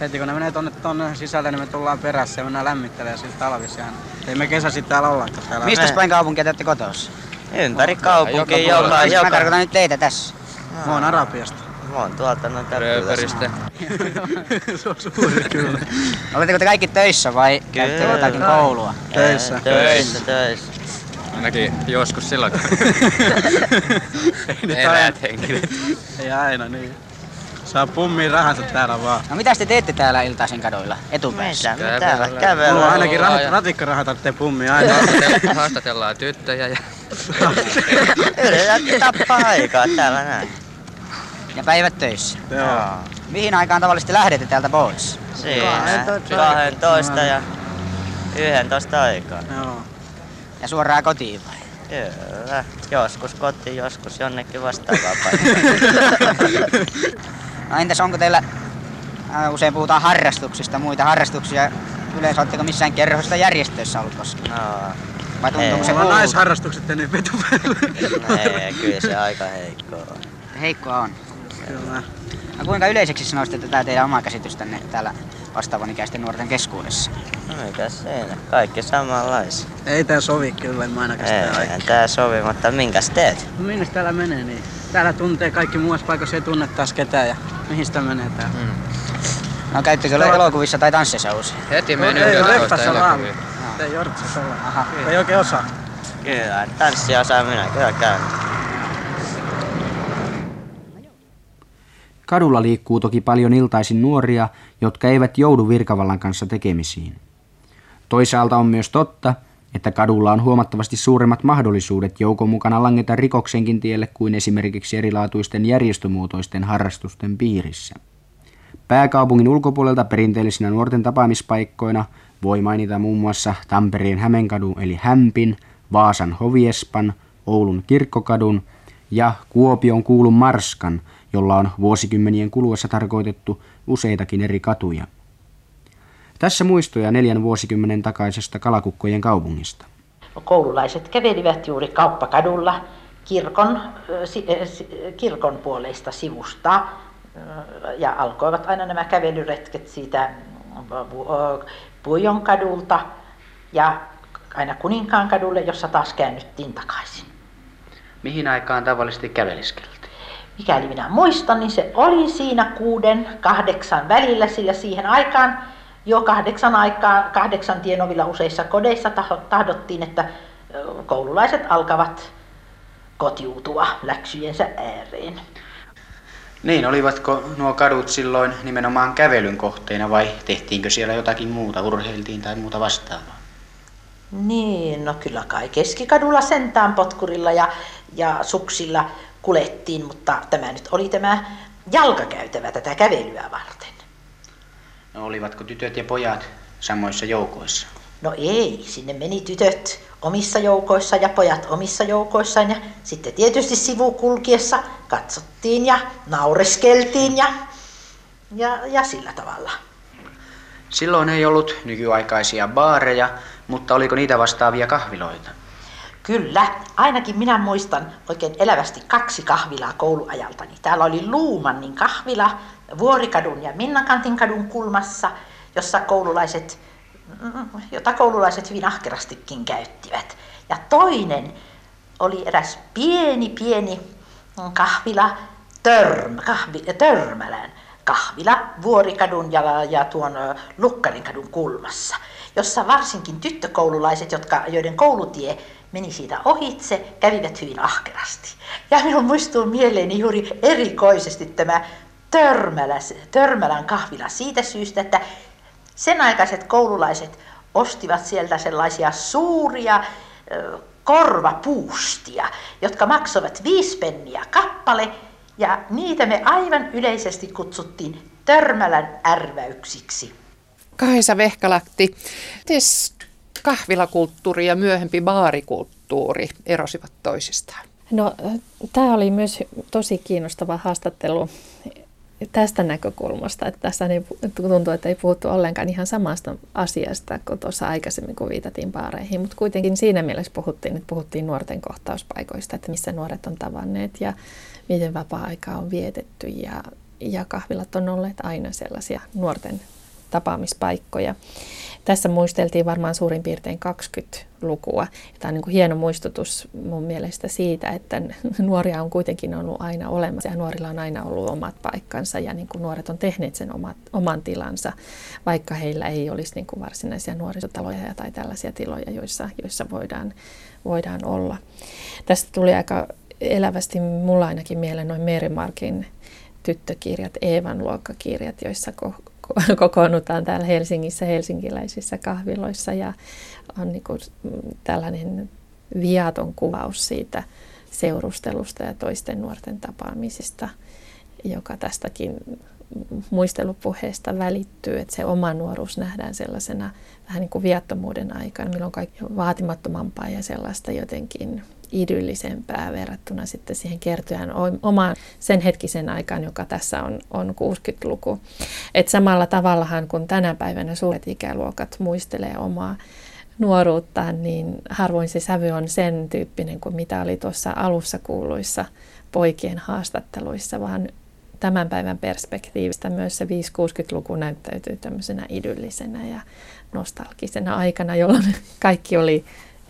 Heti kun ne menee tonne, tonne sisälle, niin me tullaan perässä ja mennään lämmittelemään sillä talvisiaan. Ei me kesäsi täällä ollakaan täällä. Mistä Me- päin kaupunkia te olette kotossa? Ympäri kaupunkia joka joka, Mä joka. tarkoitan nyt teitä tässä. Mä oon Arabiasta. Mä oon tuolta noin Rööperistä. [laughs] Se on suuri kyllä. Oletteko te kaikki töissä vai käytte jotakin koulua? Töissä. Töissä, töissä. Ainakin joskus silloin, [laughs] [laughs] eräät henkilöt. Ei aina niin. Saa pummiin rahansa täällä vaan. No mitä te teette täällä iltaisin kaduilla etupäässä? Mitä täällä Mulla ainakin rahat, ja- ratikkarahat tarvitsee pummia aina. Haastatellaan- Haastatellaan tyttöjä ja Yritetään tappaa aikaa täällä näin. Ja päivät töissä. Joo. Mihin aikaan tavallisesti lähdette täältä pois? Siinä 12 ja 11 aikaa. Joo. Ja suoraan kotiin vai? Kyllä. Joskus kotiin, joskus jonnekin vastaavaan [laughs] paikkaan. No entäs onko teillä, äh, usein puhutaan harrastuksista, muita harrastuksia, yleensä oletteko missään kerhosta järjestöissä ollut koskaan? No, Vai tuntuuko Ei. se Mulla naisharrastukset ja nyt vetu ei, kyllä se aika heikkoa on. Heikkoa on. Kyllä. No kuinka yleiseksi sanoisitte tätä teidän omaa käsitystänne täällä vastaavan ikäisten nuorten keskuudessa? No mikä siinä? Kaikki samanlaisia. Ei tää sovi kyllä, en mä ainakaan sitä Ei, tää sovi, mutta minkäs teet? No minne täällä menee niin? Täällä tuntee kaikki muussa paikassa ei tunne taas ketään ja mihin sitä menee täällä? Mm. No käyttekö Täällä- elokuvissa tai tanssisousia? heti No, mennyt ei, sitä vaan. elokuvia. Ei jortsassa. Ei oikein osaa. Kyllä, tanssia saa minä kyllä käyn. Kadulla liikkuu toki paljon iltaisin nuoria, jotka eivät joudu virkavallan kanssa tekemisiin. Toisaalta on myös totta, että kadulla on huomattavasti suuremmat mahdollisuudet joukon mukana langeta rikoksenkin tielle kuin esimerkiksi erilaatuisten järjestömuotoisten harrastusten piirissä. Pääkaupungin ulkopuolelta perinteellisinä nuorten tapaamispaikkoina voi mainita muun muassa Tampereen Hämenkadun eli Hämpin, Vaasan Hoviespan, Oulun Kirkkokadun ja Kuopion kuulun Marskan, jolla on vuosikymmenien kuluessa tarkoitettu useitakin eri katuja. Tässä muistoja neljän vuosikymmenen takaisesta Kalakukkojen kaupungista. Koululaiset kävelivät juuri kauppakadulla kirkon, kirkon puoleista sivusta ja alkoivat aina nämä kävelyretket siitä Puijon kadulta ja aina Kuninkaan kadulle, jossa taas käännyttiin takaisin. Mihin aikaan tavallisesti käveliskeltiin? Mikäli minä muistan, niin se oli siinä kuuden, kahdeksan välillä, sillä siihen aikaan jo kahdeksan aikaan, kahdeksan tienovilla useissa kodeissa tahdottiin, että koululaiset alkavat kotiutua läksyjensä ääreen. Niin, olivatko nuo kadut silloin nimenomaan kävelyn kohteena vai tehtiinkö siellä jotakin muuta, urheiltiin tai muuta vastaavaa? Niin, no kyllä kai keskikadulla sentään potkurilla ja, ja suksilla kulettiin, mutta tämä nyt oli tämä jalkakäytävä tätä kävelyä varten. No olivatko tytöt ja pojat samoissa joukoissa? No ei, sinne meni tytöt omissa joukoissa ja pojat omissa joukoissaan ja sitten tietysti sivukulkiessa katsottiin ja naureskeltiin ja, ja, ja sillä tavalla. Silloin ei ollut nykyaikaisia baareja, mutta oliko niitä vastaavia kahviloita? Kyllä, ainakin minä muistan oikein elävästi kaksi kahvilaa kouluajaltani. Täällä oli Luumannin kahvila Vuorikadun ja Minnakantin kadun kulmassa, jossa koululaiset, jota koululaiset hyvin ahkerastikin käyttivät. Ja toinen oli eräs pieni, pieni kahvila Törm, kahvi, Törmälän kahvila Vuorikadun ja, ja tuon Lukkarin kadun kulmassa, jossa varsinkin tyttökoululaiset, jotka, joiden koulutie meni siitä ohitse, kävivät hyvin ahkerasti. Ja minun muistuu mieleeni juuri erikoisesti tämä Törmälä, Törmälän kahvila siitä syystä, että sen aikaiset koululaiset ostivat sieltä sellaisia suuria korvapuustia, jotka maksoivat viisi penniä kappale, ja niitä me aivan yleisesti kutsuttiin Törmälän ärväyksiksi. Kaisa Vehkalahti, miten kahvilakulttuuri ja myöhempi baarikulttuuri erosivat toisistaan? No, tämä oli myös tosi kiinnostava haastattelu tästä näkökulmasta, että tässä ei, tuntuu, että ei puhuttu ollenkaan ihan samasta asiasta kuin tuossa aikaisemmin, kun viitattiin baareihin, mutta kuitenkin siinä mielessä puhuttiin, että puhuttiin nuorten kohtauspaikoista, että missä nuoret on tavanneet ja miten vapaa-aikaa on vietetty ja, ja kahvilat on olleet aina sellaisia nuorten tapaamispaikkoja. Tässä muisteltiin varmaan suurin piirtein 20-lukua. Tämä on niin kuin hieno muistutus mun mielestä siitä, että [laughs] nuoria on kuitenkin ollut aina olemassa ja nuorilla on aina ollut omat paikkansa ja niin kuin nuoret on tehneet sen omat, oman tilansa, vaikka heillä ei olisi niin kuin varsinaisia nuorisotaloja tai tällaisia tiloja, joissa, joissa voidaan, voidaan olla. Tästä tuli aika elävästi mulla ainakin mieleen noin Merimarkin tyttökirjat, Eevan luokkakirjat, joissa kokoonnutaan täällä Helsingissä helsinkiläisissä kahviloissa ja on niin kuin tällainen viaton kuvaus siitä seurustelusta ja toisten nuorten tapaamisista, joka tästäkin muistelupuheesta välittyy, että se oma nuoruus nähdään sellaisena vähän niin kuin viattomuuden aikana, milloin kaikki on vaatimattomampaa ja sellaista jotenkin idyllisempää verrattuna sitten siihen kertojan omaan sen hetkisen aikaan, joka tässä on, on 60-luku. Et samalla tavallahan kun tänä päivänä suuret ikäluokat muistelee omaa nuoruuttaan, niin harvoin se sävy on sen tyyppinen kuin mitä oli tuossa alussa kuuluissa poikien haastatteluissa, vaan tämän päivän perspektiivistä myös se 5-60-luku näyttäytyy tämmöisenä idyllisenä ja nostalgisena aikana, jolloin kaikki oli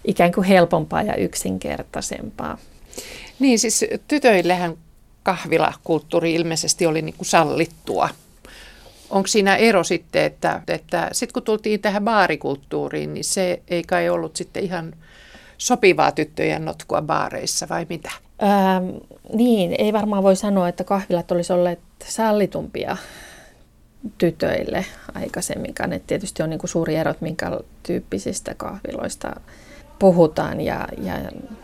ikään kuin helpompaa ja yksinkertaisempaa. Niin siis tytöillehän kahvilakulttuuri ilmeisesti oli niin kuin sallittua. Onko siinä ero sitten, että, että sitten kun tultiin tähän baarikulttuuriin, niin se ei kai ollut sitten ihan sopivaa tyttöjen notkua baareissa vai mitä? Ähm, niin, ei varmaan voi sanoa, että kahvilat olisi olleet sallitumpia tytöille aikaisemminkaan. Et tietysti on niin kuin suuri ero, minkä tyyppisistä kahviloista puhutaan ja, ja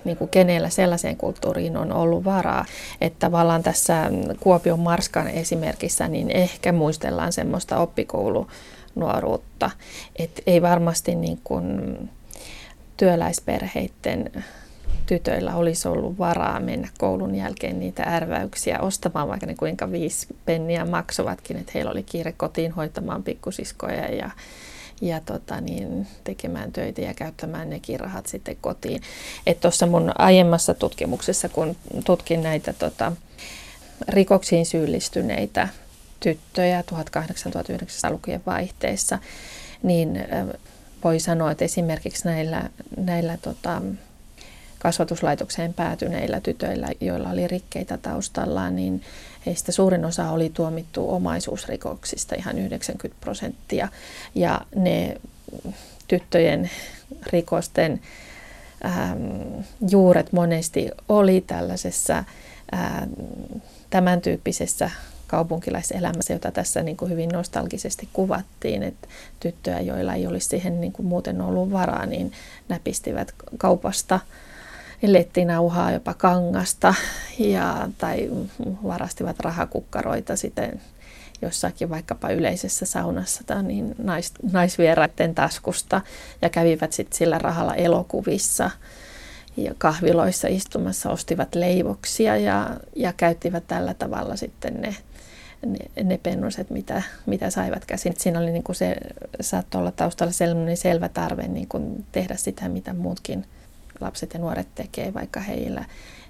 niin kuin kenellä sellaiseen kulttuuriin on ollut varaa. Että tavallaan tässä Kuopion Marskan esimerkissä niin ehkä muistellaan semmoista oppikoulunuoruutta. Että ei varmasti niin kuin työläisperheiden tytöillä olisi ollut varaa mennä koulun jälkeen niitä ärväyksiä ostamaan, vaikka ne kuinka viisi penniä maksavatkin, että heillä oli kiire kotiin hoitamaan pikkusiskoja ja, ja tota niin, tekemään töitä ja käyttämään nekin rahat sitten kotiin. Tuossa mun aiemmassa tutkimuksessa, kun tutkin näitä tota, rikoksiin syyllistyneitä tyttöjä 1800-1900-lukujen vaihteessa, niin voi sanoa, että esimerkiksi näillä, näillä tota, kasvatuslaitokseen päätyneillä tytöillä, joilla oli rikkeitä taustallaan, niin heistä suurin osa oli tuomittu omaisuusrikoksista, ihan 90 prosenttia. Ja ne tyttöjen rikosten ähm, juuret monesti oli tällaisessa ähm, tämän tyyppisessä kaupunkilaiselämässä, jota tässä niin kuin hyvin nostalgisesti kuvattiin, että tyttöjä, joilla ei olisi siihen niin kuin muuten ollut varaa, niin näpistivät kaupasta lettinauhaa, jopa kangasta ja, tai varastivat rahakukkaroita sitten jossakin vaikkapa yleisessä saunassa tai niin nais, naisvieraiden taskusta ja kävivät sitten sillä rahalla elokuvissa ja kahviloissa istumassa, ostivat leivoksia ja, ja käyttivät tällä tavalla sitten ne, ne, ne pennuset, mitä, mitä saivat käsin. Siinä oli niin kuin se, saattoi olla taustalla sellainen selvä tarve niin kuin tehdä sitä, mitä muutkin lapset ja nuoret tekee, vaikka heillä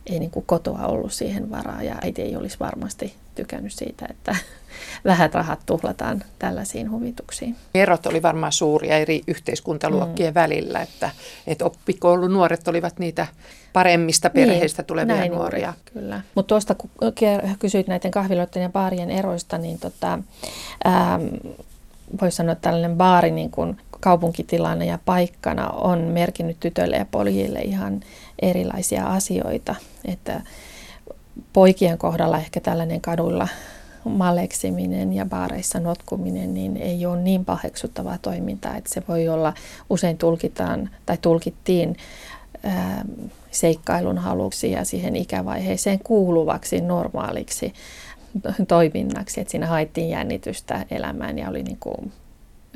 ei niin kuin kotoa ollut siihen varaa ja äiti ei olisi varmasti tykännyt siitä, että [laughs] vähät rahat tuhlataan tällaisiin huvituksiin. Erot oli varmaan suuria eri yhteiskuntaluokkien mm. välillä, että, että oppikoulun nuoret olivat niitä paremmista niin, perheistä niin, tulevia näin nuoria. Oli, kyllä. Mutta tuosta kun kysyit näiden kahviloiden ja baarien eroista, niin tota, ähm, voisi sanoa, että tällainen baari niin kuin kaupunkitilana ja paikkana on merkinnyt tytöille ja pojille ihan erilaisia asioita. Että poikien kohdalla ehkä tällainen kadulla maleksiminen ja baareissa notkuminen niin ei ole niin paheksuttavaa toimintaa, että se voi olla, usein tulkitaan tai tulkittiin ää, seikkailun haluksi ja siihen ikävaiheeseen kuuluvaksi normaaliksi toiminnaksi, että siinä haettiin jännitystä elämään ja oli niin kuin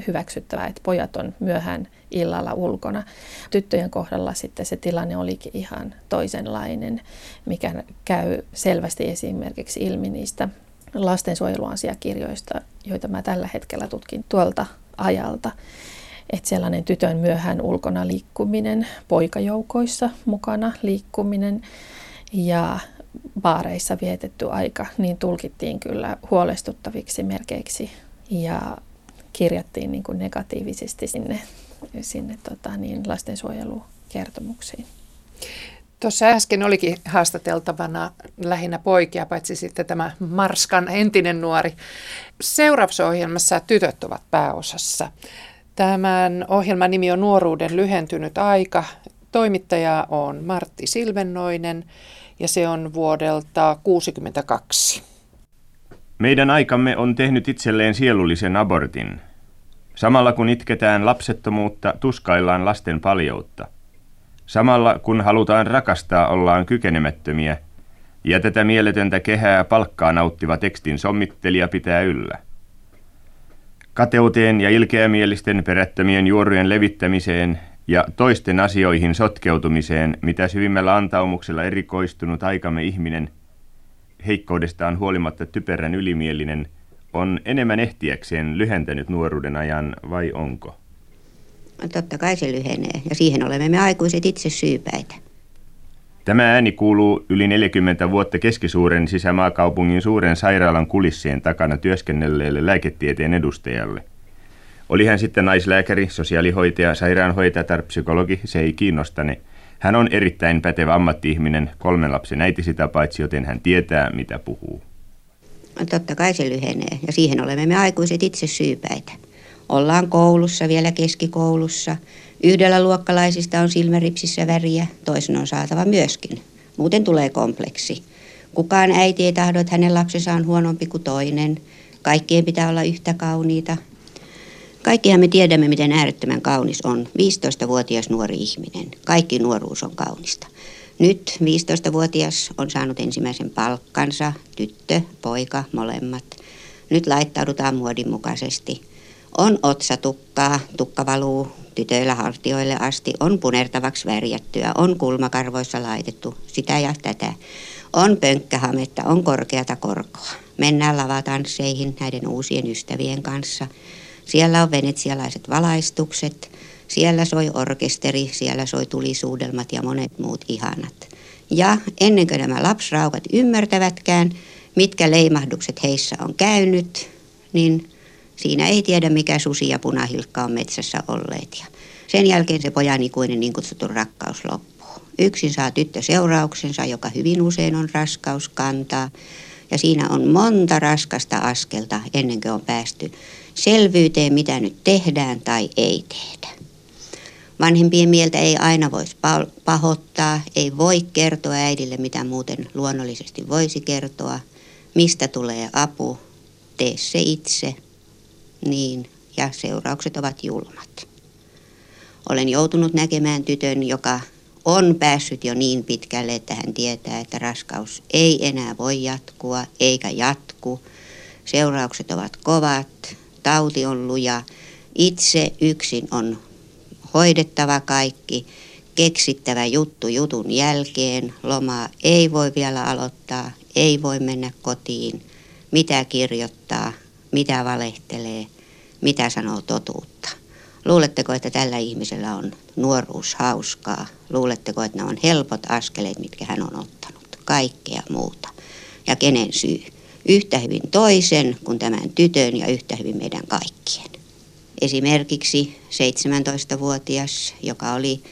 hyväksyttävää, että pojat on myöhään illalla ulkona. Tyttöjen kohdalla sitten se tilanne olikin ihan toisenlainen, mikä käy selvästi esimerkiksi ilmi niistä lastensuojeluasiakirjoista, joita mä tällä hetkellä tutkin tuolta ajalta. Että sellainen tytön myöhään ulkona liikkuminen, poikajoukoissa mukana liikkuminen ja baareissa vietetty aika, niin tulkittiin kyllä huolestuttaviksi merkeiksi. Ja kirjattiin niin kuin negatiivisesti sinne, sinne tota, niin lastensuojelukertomuksiin. Tuossa äsken olikin haastateltavana lähinnä poikia, paitsi sitten tämä Marskan entinen nuori. Seuraavassa ohjelmassa tytöt ovat pääosassa. Tämän ohjelman nimi on Nuoruuden lyhentynyt aika. Toimittaja on Martti Silvennoinen ja se on vuodelta 1962. Meidän aikamme on tehnyt itselleen sielullisen abortin. Samalla kun itketään lapsettomuutta, tuskaillaan lasten paljoutta. Samalla kun halutaan rakastaa, ollaan kykenemättömiä, ja tätä mieletöntä kehää palkkaa nauttiva tekstin sommittelija pitää yllä. Kateuteen ja ilkeämielisten perättömien juorujen levittämiseen ja toisten asioihin sotkeutumiseen, mitä syvimmällä antaumuksella erikoistunut aikamme ihminen, heikkoudestaan huolimatta typerän ylimielinen – on enemmän ehtiäkseen lyhentänyt nuoruuden ajan vai onko? Totta kai se lyhenee ja siihen olemme me aikuiset itse syypäitä. Tämä ääni kuuluu yli 40 vuotta keskisuuren sisämaakaupungin suuren sairaalan kulissien takana työskennelleelle lääketieteen edustajalle. Oli hän sitten naislääkäri, sosiaalihoitaja, sairaanhoitaja tai psykologi, se ei kiinnostane. Hän on erittäin pätevä ammattiihminen, kolmen lapsen äiti sitä paitsi, joten hän tietää, mitä puhuu. Totta kai se lyhenee ja siihen olemme me aikuiset itse syypäitä. Ollaan koulussa, vielä keskikoulussa, Yhdellä luokkalaisista on silmäripsissä väriä, toisen on saatava myöskin. Muuten tulee kompleksi. Kukaan äiti ei tahdo, että hänen lapsensa on huonompi kuin toinen. Kaikkien pitää olla yhtä kauniita. Kaikkihan me tiedämme, miten äärettömän kaunis on 15-vuotias nuori ihminen. Kaikki nuoruus on kaunista. Nyt 15-vuotias on saanut ensimmäisen palkkansa, tyttö, poika, molemmat. Nyt laittaudutaan muodin mukaisesti. On otsatukkaa, tukka valuu tytöillä hartioille asti, on punertavaksi värjättyä, on kulmakarvoissa laitettu sitä ja tätä. On pönkkähametta, on korkeata korkoa. Mennään lavatansseihin näiden uusien ystävien kanssa. Siellä on venetsialaiset valaistukset, siellä soi orkesteri, siellä soi tulisuudelmat ja monet muut ihanat. Ja ennen kuin nämä lapsraukat ymmärtävätkään, mitkä leimahdukset heissä on käynyt, niin siinä ei tiedä mikä susi ja punahilkka on metsässä olleet. Ja sen jälkeen se pojan ikuinen niin kutsuttu rakkaus loppuu. Yksin saa tyttö seurauksensa, joka hyvin usein on raskaus kantaa. Ja siinä on monta raskasta askelta ennen kuin on päästy selvyyteen, mitä nyt tehdään tai ei tehdä. Vanhempien mieltä ei aina voisi pahoittaa, ei voi kertoa äidille, mitä muuten luonnollisesti voisi kertoa. Mistä tulee apu, tee se itse, niin, ja seuraukset ovat julmat. Olen joutunut näkemään tytön, joka on päässyt jo niin pitkälle, että hän tietää, että raskaus ei enää voi jatkua eikä jatku. Seuraukset ovat kovat, tauti on luja, itse yksin on hoidettava kaikki, keksittävä juttu jutun jälkeen, lomaa ei voi vielä aloittaa, ei voi mennä kotiin, mitä kirjoittaa, mitä valehtelee, mitä sanoo totuutta. Luuletteko, että tällä ihmisellä on nuoruus hauskaa? Luuletteko, että nämä on helpot askeleet, mitkä hän on ottanut? Kaikkea muuta. Ja kenen syy? Yhtä hyvin toisen kuin tämän tytön ja yhtä hyvin meidän kaikkien. Esimerkiksi 17-vuotias, joka oli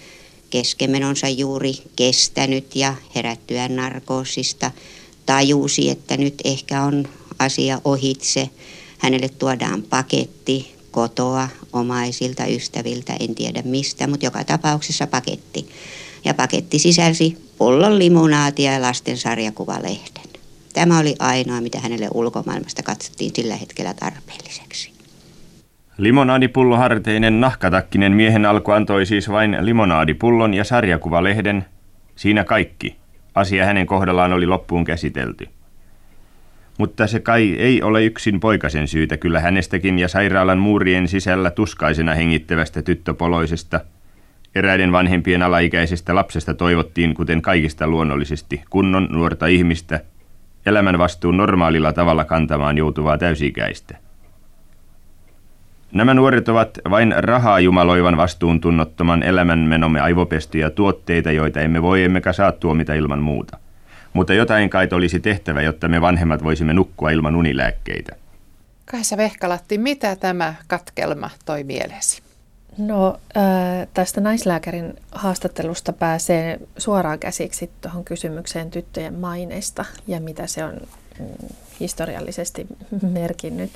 keskemenonsa juuri kestänyt ja herättyä narkoosista, tajusi, että nyt ehkä on asia ohitse. Hänelle tuodaan paketti kotoa, omaisilta, ystäviltä, en tiedä mistä, mutta joka tapauksessa paketti. Ja paketti sisälsi pullon limonaatia ja lasten sarjakuvalehden. Tämä oli ainoa, mitä hänelle ulkomaailmasta katsottiin sillä hetkellä tarpeelliseksi. Limonaadipulloharteinen nahkatakkinen miehen alku antoi siis vain limonaadipullon ja sarjakuvalehden. Siinä kaikki. Asia hänen kohdallaan oli loppuun käsitelty. Mutta se kai ei ole yksin poikasen syytä, kyllä hänestäkin ja sairaalan muurien sisällä tuskaisena hengittävästä tyttöpoloisesta, eräiden vanhempien alaikäisestä lapsesta toivottiin, kuten kaikista luonnollisesti, kunnon nuorta ihmistä, elämän vastuun normaalilla tavalla kantamaan joutuvaa täysikäistä. Nämä nuoret ovat vain rahaa jumaloivan vastuuntunnottoman elämänmenomme aivopestyjä tuotteita, joita emme voi emmekä saa tuomita ilman muuta. Mutta jotain kai olisi tehtävä, jotta me vanhemmat voisimme nukkua ilman unilääkkeitä. Kaisa Vehkalatti, mitä tämä katkelma toi mieleesi? No tästä naislääkärin haastattelusta pääsee suoraan käsiksi tuohon kysymykseen tyttöjen maineista ja mitä se on mm, historiallisesti merkinnyt.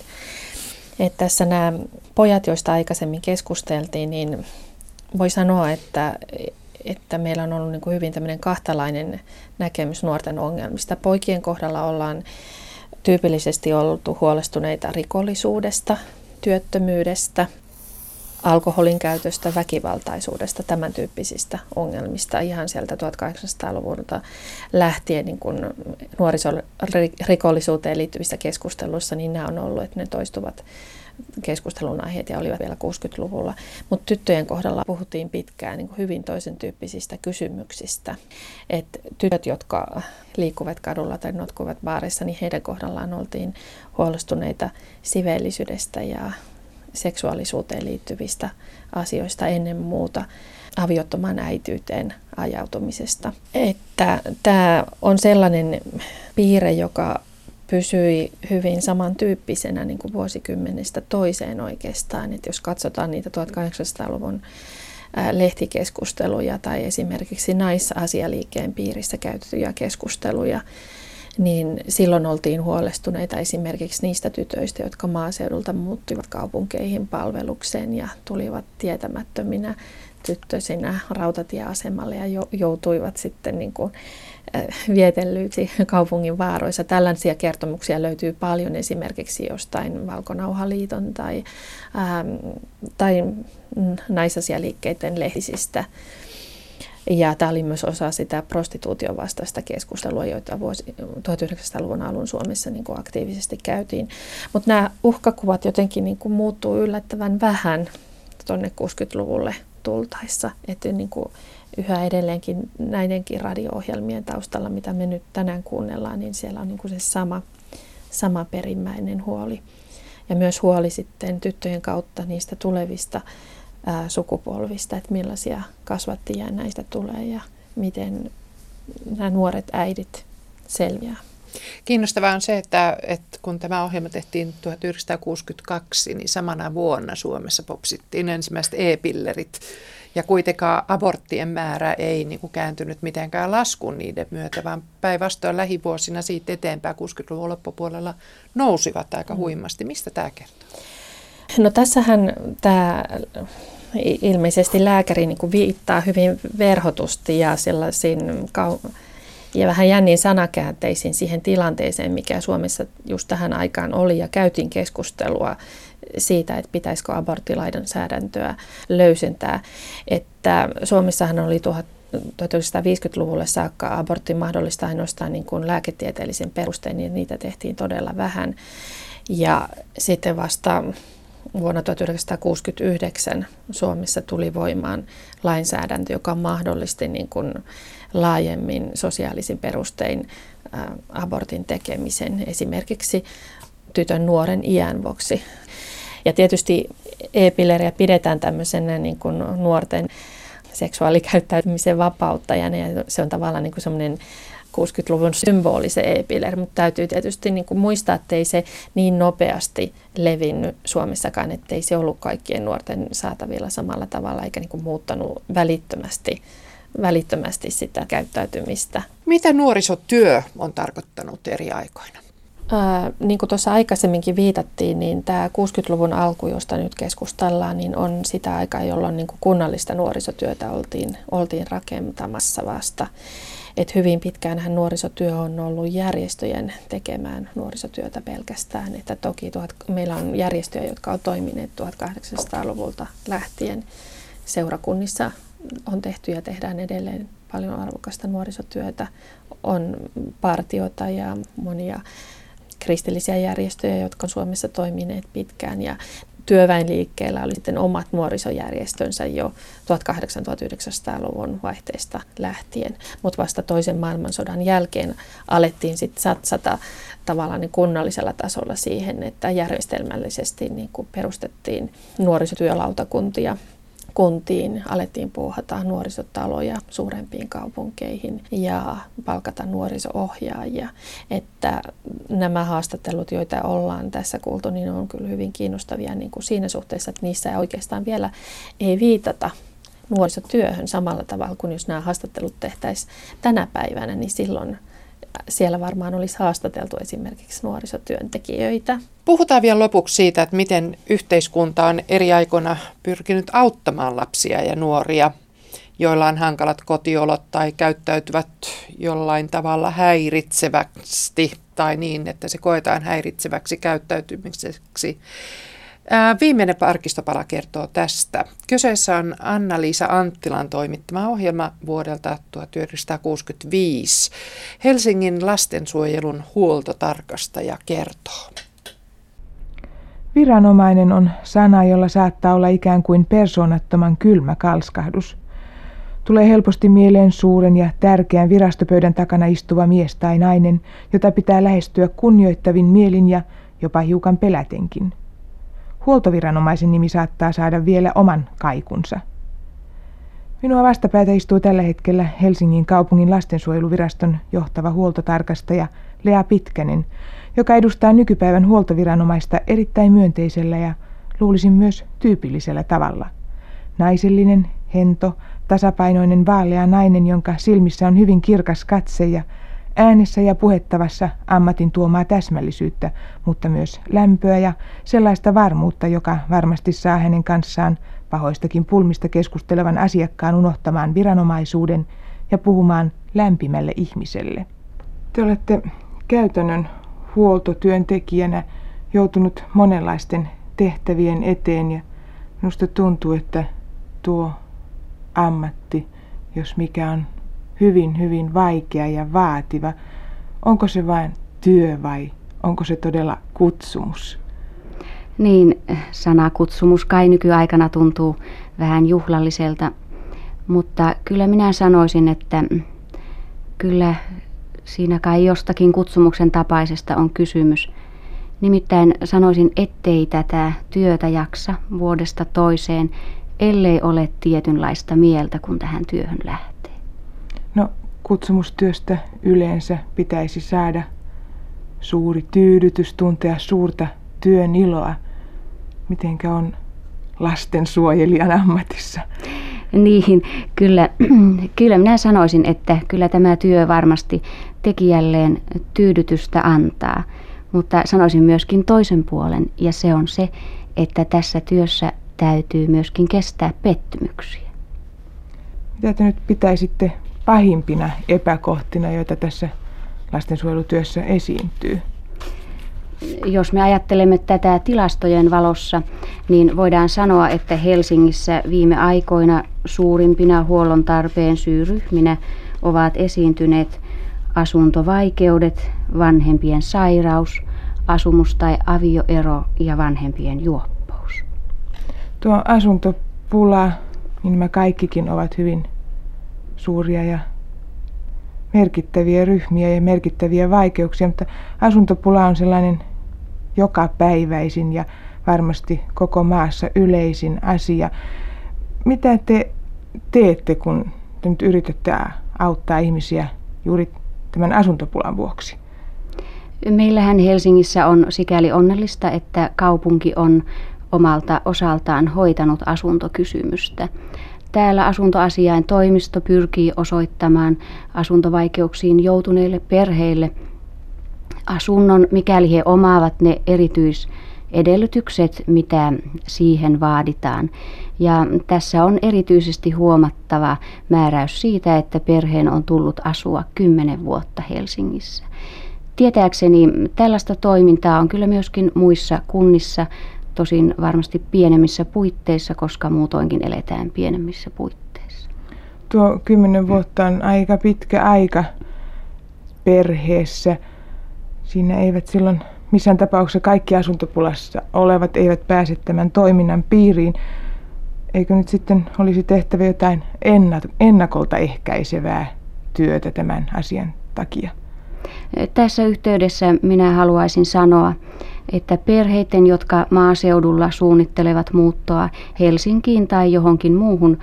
Että tässä nämä pojat, joista aikaisemmin keskusteltiin, niin voi sanoa, että, että meillä on ollut niin kuin hyvin tämmöinen kahtalainen näkemys nuorten ongelmista. Poikien kohdalla ollaan tyypillisesti oltu huolestuneita rikollisuudesta, työttömyydestä, alkoholin käytöstä, väkivaltaisuudesta, tämän tyyppisistä ongelmista ihan sieltä 1800-luvulta lähtien niin kun nuorisorikollisuuteen liittyvissä keskusteluissa, niin nämä on ollut, että ne toistuvat keskustelun aiheet ja olivat vielä 60-luvulla. Mutta tyttöjen kohdalla puhuttiin pitkään niin hyvin toisen tyyppisistä kysymyksistä. Et tytöt, jotka liikkuvat kadulla tai notkuvat baarissa, niin heidän kohdallaan oltiin huolestuneita siveellisyydestä ja seksuaalisuuteen liittyvistä asioista ennen muuta aviottoman äityyteen ajautumisesta. Että tämä on sellainen piirre, joka pysyi hyvin samantyyppisenä niin kuin vuosikymmenestä toiseen oikeastaan. Että jos katsotaan niitä 1800-luvun lehtikeskusteluja tai esimerkiksi naisasialiikkeen piirissä käytettyjä keskusteluja, niin silloin oltiin huolestuneita esimerkiksi niistä tytöistä, jotka maaseudulta muuttivat kaupunkeihin palvelukseen ja tulivat tietämättöminä tyttösinä rautatieasemalle ja joutuivat sitten niin kuin vietellyiksi kaupungin vaaroissa. Tällaisia kertomuksia löytyy paljon esimerkiksi jostain Valkonauhaliiton tai, ähm, tai naisasialiikkeiden lehdisistä. Ja tämä oli myös osa sitä prostituution vastaista keskustelua, joita vuosi, 1900-luvun alun Suomessa niin kuin aktiivisesti käytiin. Mutta nämä uhkakuvat jotenkin niin kuin muuttuu yllättävän vähän tuonne 60-luvulle tultaessa. Että niin kuin yhä edelleenkin näidenkin radio-ohjelmien taustalla, mitä me nyt tänään kuunnellaan, niin siellä on niin kuin se sama, sama perimmäinen huoli. Ja myös huoli sitten tyttöjen kautta niistä tulevista ää, sukupolvista, että millaisia kasvattajia näistä tulee ja miten nämä nuoret äidit selviää. Kiinnostavaa on se, että, että kun tämä ohjelma tehtiin 1962, niin samana vuonna Suomessa popsittiin ensimmäiset e-pillerit. Ja kuitenkaan aborttien määrä ei niin kuin kääntynyt mitenkään laskuun niiden myötä, vaan päinvastoin lähivuosina siitä eteenpäin 60-luvun loppupuolella nousivat aika mm. huimasti. Mistä tämä kertoo? No tässähän tämä ilmeisesti lääkäri niin kuin viittaa hyvin verhotusti ja sellaisiin kau- ja vähän jännin sanakäänteisiin siihen tilanteeseen, mikä Suomessa just tähän aikaan oli ja käytiin keskustelua siitä, että pitäisikö aborttilainsäädäntöä löysentää. Että Suomessahan oli 1950-luvulle saakka abortti mahdollista ainoastaan niin kuin lääketieteellisen perustein, niin niitä tehtiin todella vähän. Ja sitten vasta vuonna 1969 Suomessa tuli voimaan lainsäädäntö, joka mahdollisti niin kuin laajemmin sosiaalisin perustein abortin tekemisen, esimerkiksi tytön nuoren iän vuoksi. Ja tietysti e-pilleriä pidetään tämmöisenä niin kuin nuorten seksuaalikäyttäytymisen vapauttajana ja se on tavallaan niin kuin semmoinen 60-luvun symboli se e-piller, mutta täytyy tietysti niin kuin muistaa, että ei se niin nopeasti levinnyt Suomessakaan, että ei se ollut kaikkien nuorten saatavilla samalla tavalla eikä niin kuin muuttanut välittömästi, välittömästi sitä käyttäytymistä. Mitä nuorisotyö on tarkoittanut eri aikoina? Ää, niin kuin tuossa aikaisemminkin viitattiin, niin tämä 60-luvun alku, josta nyt keskustellaan, niin on sitä aikaa, jolloin niin kuin kunnallista nuorisotyötä oltiin, oltiin rakentamassa vasta. Et hyvin pitkään nuorisotyö on ollut järjestöjen tekemään nuorisotyötä pelkästään. Että toki tuhat, meillä on järjestöjä, jotka on toimineet 1800-luvulta lähtien. Seurakunnissa on tehty ja tehdään edelleen paljon arvokasta nuorisotyötä. On partiota ja monia kristillisiä järjestöjä, jotka on Suomessa toimineet pitkään ja työväenliikkeellä oli sitten omat nuorisojärjestönsä jo 1800-1900-luvun vaihteesta lähtien, mutta vasta toisen maailmansodan jälkeen alettiin sitten satsata tavallaan niin kunnallisella tasolla siihen, että järjestelmällisesti niin perustettiin nuorisotyölautakuntia kuntiin, alettiin puuhata nuorisotaloja suurempiin kaupunkeihin ja palkata nuoriso-ohjaajia. Että nämä haastattelut, joita ollaan tässä kuultu, niin on kyllä hyvin kiinnostavia niin kuin siinä suhteessa, että niissä oikeastaan vielä ei viitata nuorisotyöhön samalla tavalla kuin jos nämä haastattelut tehtäisiin tänä päivänä, niin silloin siellä varmaan olisi haastateltu esimerkiksi nuorisotyöntekijöitä. Puhutaan vielä lopuksi siitä, että miten yhteiskunta on eri aikoina pyrkinyt auttamaan lapsia ja nuoria, joilla on hankalat kotiolot tai käyttäytyvät jollain tavalla häiritsevästi tai niin, että se koetaan häiritseväksi käyttäytymiseksi. Viimeinen arkistopala kertoo tästä. Kyseessä on Anna-Liisa Anttilan toimittama ohjelma vuodelta 1965. Helsingin lastensuojelun huoltotarkastaja kertoo. Viranomainen on sana, jolla saattaa olla ikään kuin persoonattoman kylmä kalskahdus. Tulee helposti mieleen suuren ja tärkeän virastopöydän takana istuva mies tai nainen, jota pitää lähestyä kunnioittavin mielin ja jopa hiukan pelätenkin. Huoltoviranomaisen nimi saattaa saada vielä oman kaikunsa. Minua vastapäätä istuu tällä hetkellä Helsingin kaupungin lastensuojeluviraston johtava huoltotarkastaja Lea Pitkänen, joka edustaa nykypäivän huoltoviranomaista erittäin myönteisellä ja luulisin myös tyypillisellä tavalla. Naisellinen, hento, tasapainoinen vaalea nainen, jonka silmissä on hyvin kirkas katse ja Äänessä ja puhettavassa ammatin tuomaa täsmällisyyttä, mutta myös lämpöä ja sellaista varmuutta, joka varmasti saa hänen kanssaan pahoistakin pulmista keskustelevan asiakkaan unohtamaan viranomaisuuden ja puhumaan lämpimälle ihmiselle. Te olette käytännön huoltotyöntekijänä joutunut monenlaisten tehtävien eteen ja minusta tuntuu, että tuo ammatti, jos mikä on hyvin, hyvin vaikea ja vaativa, onko se vain työ vai onko se todella kutsumus? Niin, sana kutsumus kai nykyaikana tuntuu vähän juhlalliselta, mutta kyllä minä sanoisin, että kyllä siinä kai jostakin kutsumuksen tapaisesta on kysymys. Nimittäin sanoisin, ettei tätä työtä jaksa vuodesta toiseen, ellei ole tietynlaista mieltä, kun tähän työhön lähtee. Kutsumustyöstä yleensä pitäisi saada suuri tyydytys, tuntea suurta työn iloa. Mitenkä on lastensuojelijan ammatissa? Niin, kyllä, [clears throat] kyllä minä sanoisin, että kyllä tämä työ varmasti tekijälleen tyydytystä antaa. Mutta sanoisin myöskin toisen puolen, ja se on se, että tässä työssä täytyy myöskin kestää pettymyksiä. Mitä te nyt pitäisitte pahimpina epäkohtina, joita tässä lastensuojelutyössä esiintyy? Jos me ajattelemme tätä tilastojen valossa, niin voidaan sanoa, että Helsingissä viime aikoina suurimpina huollon tarpeen syyryhminä ovat esiintyneet asuntovaikeudet, vanhempien sairaus, asumus- tai avioero ja vanhempien juoppous. Tuo asuntopula, niin nämä kaikkikin ovat hyvin suuria ja merkittäviä ryhmiä ja merkittäviä vaikeuksia, mutta asuntopula on sellainen jokapäiväisin ja varmasti koko maassa yleisin asia. Mitä te teette, kun te nyt yritätte auttaa ihmisiä juuri tämän asuntopulan vuoksi? Meillähän Helsingissä on sikäli onnellista, että kaupunki on omalta osaltaan hoitanut asuntokysymystä. Täällä asuntoasiain toimisto pyrkii osoittamaan asuntovaikeuksiin joutuneille perheille asunnon, mikäli he omaavat ne erityisedellytykset, mitä siihen vaaditaan. Ja tässä on erityisesti huomattava määräys siitä, että perheen on tullut asua kymmenen vuotta Helsingissä. Tietääkseni tällaista toimintaa on kyllä myöskin muissa kunnissa, tosin varmasti pienemmissä puitteissa, koska muutoinkin eletään pienemmissä puitteissa. Tuo kymmenen vuotta on aika pitkä aika perheessä. Siinä eivät silloin missään tapauksessa kaikki asuntopulassa olevat eivät pääse tämän toiminnan piiriin. Eikö nyt sitten olisi tehtävä jotain ennakolta ehkäisevää työtä tämän asian takia? Tässä yhteydessä minä haluaisin sanoa, että perheiden, jotka maaseudulla suunnittelevat muuttoa Helsinkiin tai johonkin muuhun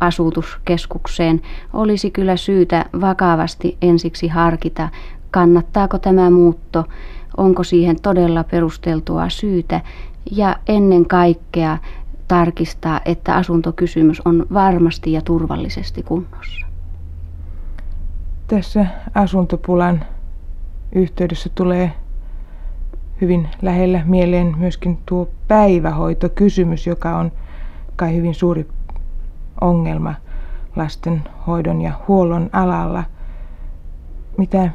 asutuskeskukseen, olisi kyllä syytä vakavasti ensiksi harkita, kannattaako tämä muutto, onko siihen todella perusteltua syytä ja ennen kaikkea tarkistaa, että asuntokysymys on varmasti ja turvallisesti kunnossa. Tässä asuntopulan yhteydessä tulee hyvin lähellä mieleen myöskin tuo päivähoitokysymys, joka on kai hyvin suuri ongelma lastenhoidon ja huollon alalla. Mitä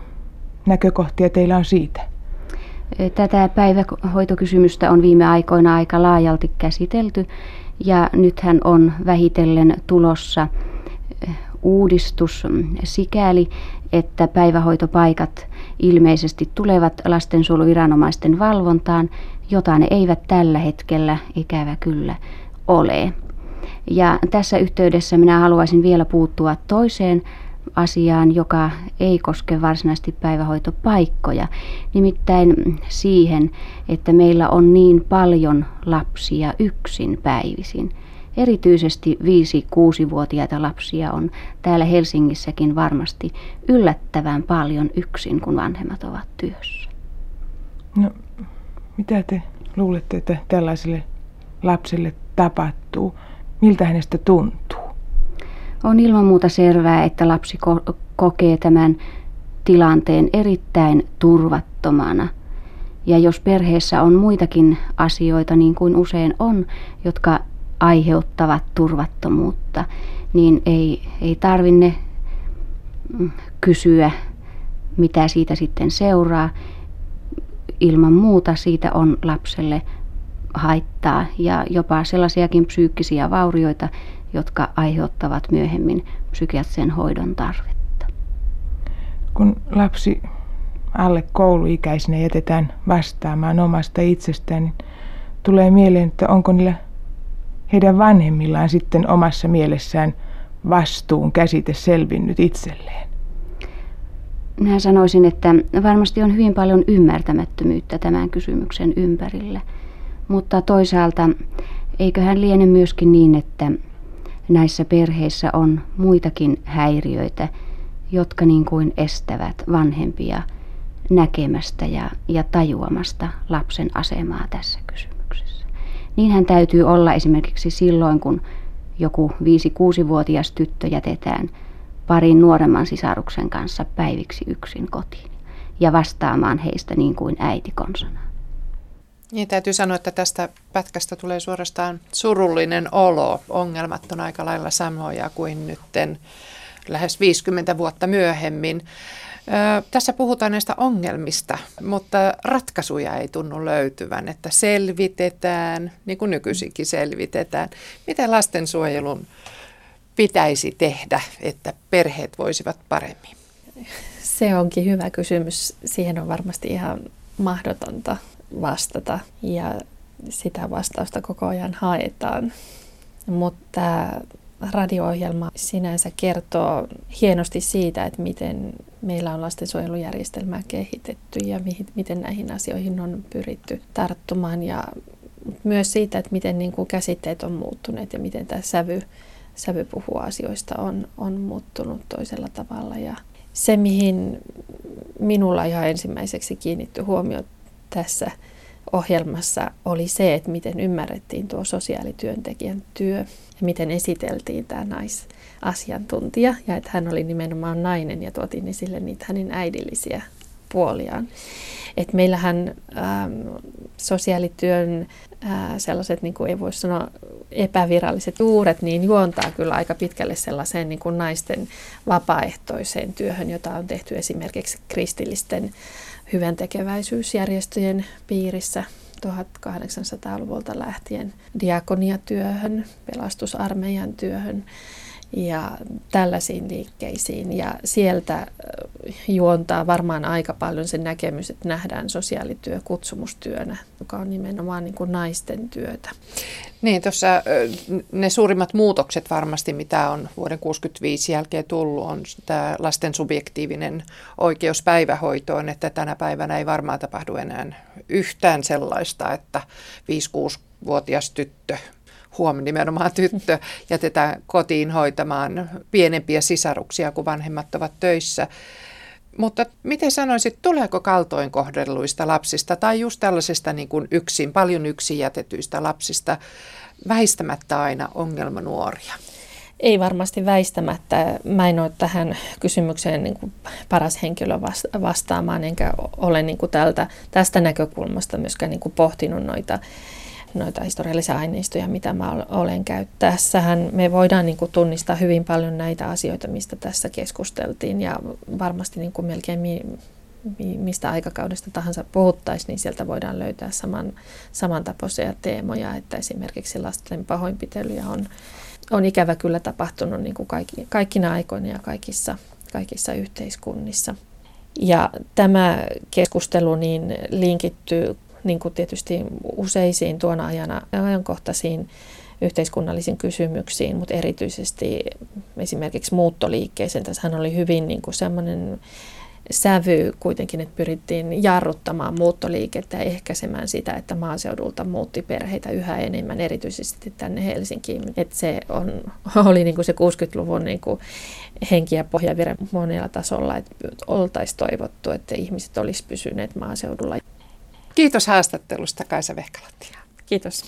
näkökohtia teillä on siitä? Tätä päivähoitokysymystä on viime aikoina aika laajalti käsitelty ja nythän on vähitellen tulossa uudistus sikäli, että päivähoitopaikat ilmeisesti tulevat lastensuojeluviranomaisten valvontaan, jota ne eivät tällä hetkellä ikävä kyllä ole. Ja tässä yhteydessä minä haluaisin vielä puuttua toiseen asiaan, joka ei koske varsinaisesti päivähoitopaikkoja, nimittäin siihen, että meillä on niin paljon lapsia yksin päivisin. Erityisesti 5-6-vuotiaita lapsia on täällä Helsingissäkin varmasti yllättävän paljon yksin, kun vanhemmat ovat työssä. No, mitä te luulette, että tällaiselle lapselle tapahtuu? Miltä hänestä tuntuu? On ilman muuta selvää, että lapsi ko- kokee tämän tilanteen erittäin turvattomana. Ja jos perheessä on muitakin asioita, niin kuin usein on, jotka aiheuttavat turvattomuutta, niin ei, ei tarvinne mm, kysyä, mitä siitä sitten seuraa. Ilman muuta siitä on lapselle haittaa ja jopa sellaisiakin psyykkisiä vaurioita, jotka aiheuttavat myöhemmin psykiatrisen hoidon tarvetta. Kun lapsi alle kouluikäisenä jätetään vastaamaan omasta itsestään, niin tulee mieleen, että onko niillä heidän vanhemmillaan sitten omassa mielessään vastuun käsite selvinnyt itselleen? Minä sanoisin, että varmasti on hyvin paljon ymmärtämättömyyttä tämän kysymyksen ympärillä. Mutta toisaalta eiköhän liene myöskin niin, että näissä perheissä on muitakin häiriöitä, jotka niin kuin estävät vanhempia näkemästä ja, ja tajuamasta lapsen asemaa tässä kysymyksessä. Niinhän täytyy olla esimerkiksi silloin, kun joku 5-6-vuotias tyttö jätetään parin nuoremman sisaruksen kanssa päiviksi yksin kotiin ja vastaamaan heistä niin kuin äiti konsana. Niin täytyy sanoa, että tästä pätkästä tulee suorastaan surullinen olo. Ongelmat on aika lailla samoja kuin nytten lähes 50 vuotta myöhemmin. Tässä puhutaan näistä ongelmista, mutta ratkaisuja ei tunnu löytyvän, että selvitetään, niin kuin nykyisinkin selvitetään. Miten lastensuojelun pitäisi tehdä, että perheet voisivat paremmin? Se onkin hyvä kysymys. Siihen on varmasti ihan mahdotonta vastata ja sitä vastausta koko ajan haetaan. Mutta radio-ohjelma sinänsä kertoo hienosti siitä, että miten meillä on lastensuojelujärjestelmää kehitetty ja miten näihin asioihin on pyritty tarttumaan ja myös siitä, että miten niin kuin käsitteet on muuttuneet ja miten tämä sävy, sävy puhua asioista on, on muuttunut toisella tavalla. Ja se, mihin minulla ihan ensimmäiseksi kiinnitty huomio tässä ohjelmassa oli se, että miten ymmärrettiin tuo sosiaalityöntekijän työ ja miten esiteltiin tämä naisasiantuntija ja että hän oli nimenomaan nainen ja tuotiin esille niitä hänen äidillisiä puoliaan. Et meillähän ähm, sosiaalityön äh, sellaiset, niin kuin ei voi sanoa epäviralliset juuret, niin juontaa kyllä aika pitkälle sellaiseen niin kuin naisten vapaaehtoiseen työhön, jota on tehty esimerkiksi kristillisten hyvän tekeväisyysjärjestöjen piirissä 1800-luvulta lähtien diakoniatyöhön, pelastusarmeijan työhön ja tällaisiin liikkeisiin. Ja sieltä juontaa varmaan aika paljon se näkemys, että nähdään sosiaalityö kutsumustyönä, joka on nimenomaan niin kuin naisten työtä. Niin, tuossa ne suurimmat muutokset varmasti, mitä on vuoden 65 jälkeen tullut, on tämä lasten subjektiivinen oikeus päivähoitoon, että tänä päivänä ei varmaan tapahdu enää yhtään sellaista, että 5-6-vuotias tyttö huom nimenomaan tyttö, jätetään kotiin hoitamaan pienempiä sisaruksia, kun vanhemmat ovat töissä. Mutta miten sanoisit, tuleeko kaltoin kohdelluista lapsista tai just tällaisesta niin kuin yksin, paljon yksin jätetyistä lapsista väistämättä aina ongelmanuoria? Ei varmasti väistämättä. Mä en ole tähän kysymykseen niin kuin paras henkilö vastaamaan, enkä ole niin kuin tältä, tästä näkökulmasta myöskään niin kuin pohtinut noita noita historiallisia aineistoja, mitä mä olen käyttäessähän. Me voidaan niin kuin tunnistaa hyvin paljon näitä asioita, mistä tässä keskusteltiin ja varmasti niin kuin melkein mi, mi, mistä aikakaudesta tahansa puhuttaisiin, niin sieltä voidaan löytää saman, samantapoisia teemoja, että esimerkiksi lasten pahoinpitelyjä on, on ikävä kyllä tapahtunut niin kuin kaikki, kaikkina aikoina ja kaikissa, kaikissa yhteiskunnissa. Ja tämä keskustelu niin linkittyy niin kuin tietysti useisiin tuona ajana ajankohtaisiin yhteiskunnallisiin kysymyksiin, mutta erityisesti esimerkiksi muuttoliikkeeseen. Tässähän oli hyvin niin kuin semmoinen sävy kuitenkin, että pyrittiin jarruttamaan muuttoliikettä ja ehkäisemään sitä, että maaseudulta muutti perheitä yhä enemmän, erityisesti tänne Helsinkiin. Että se on, [laughs] oli niin kuin se 60-luvun niin kuin henki ja pohjavire monella tasolla, että oltaisiin toivottu, että ihmiset olisi pysyneet maaseudulla. Kiitos haastattelusta Kaisa Vehkalatti. Kiitos.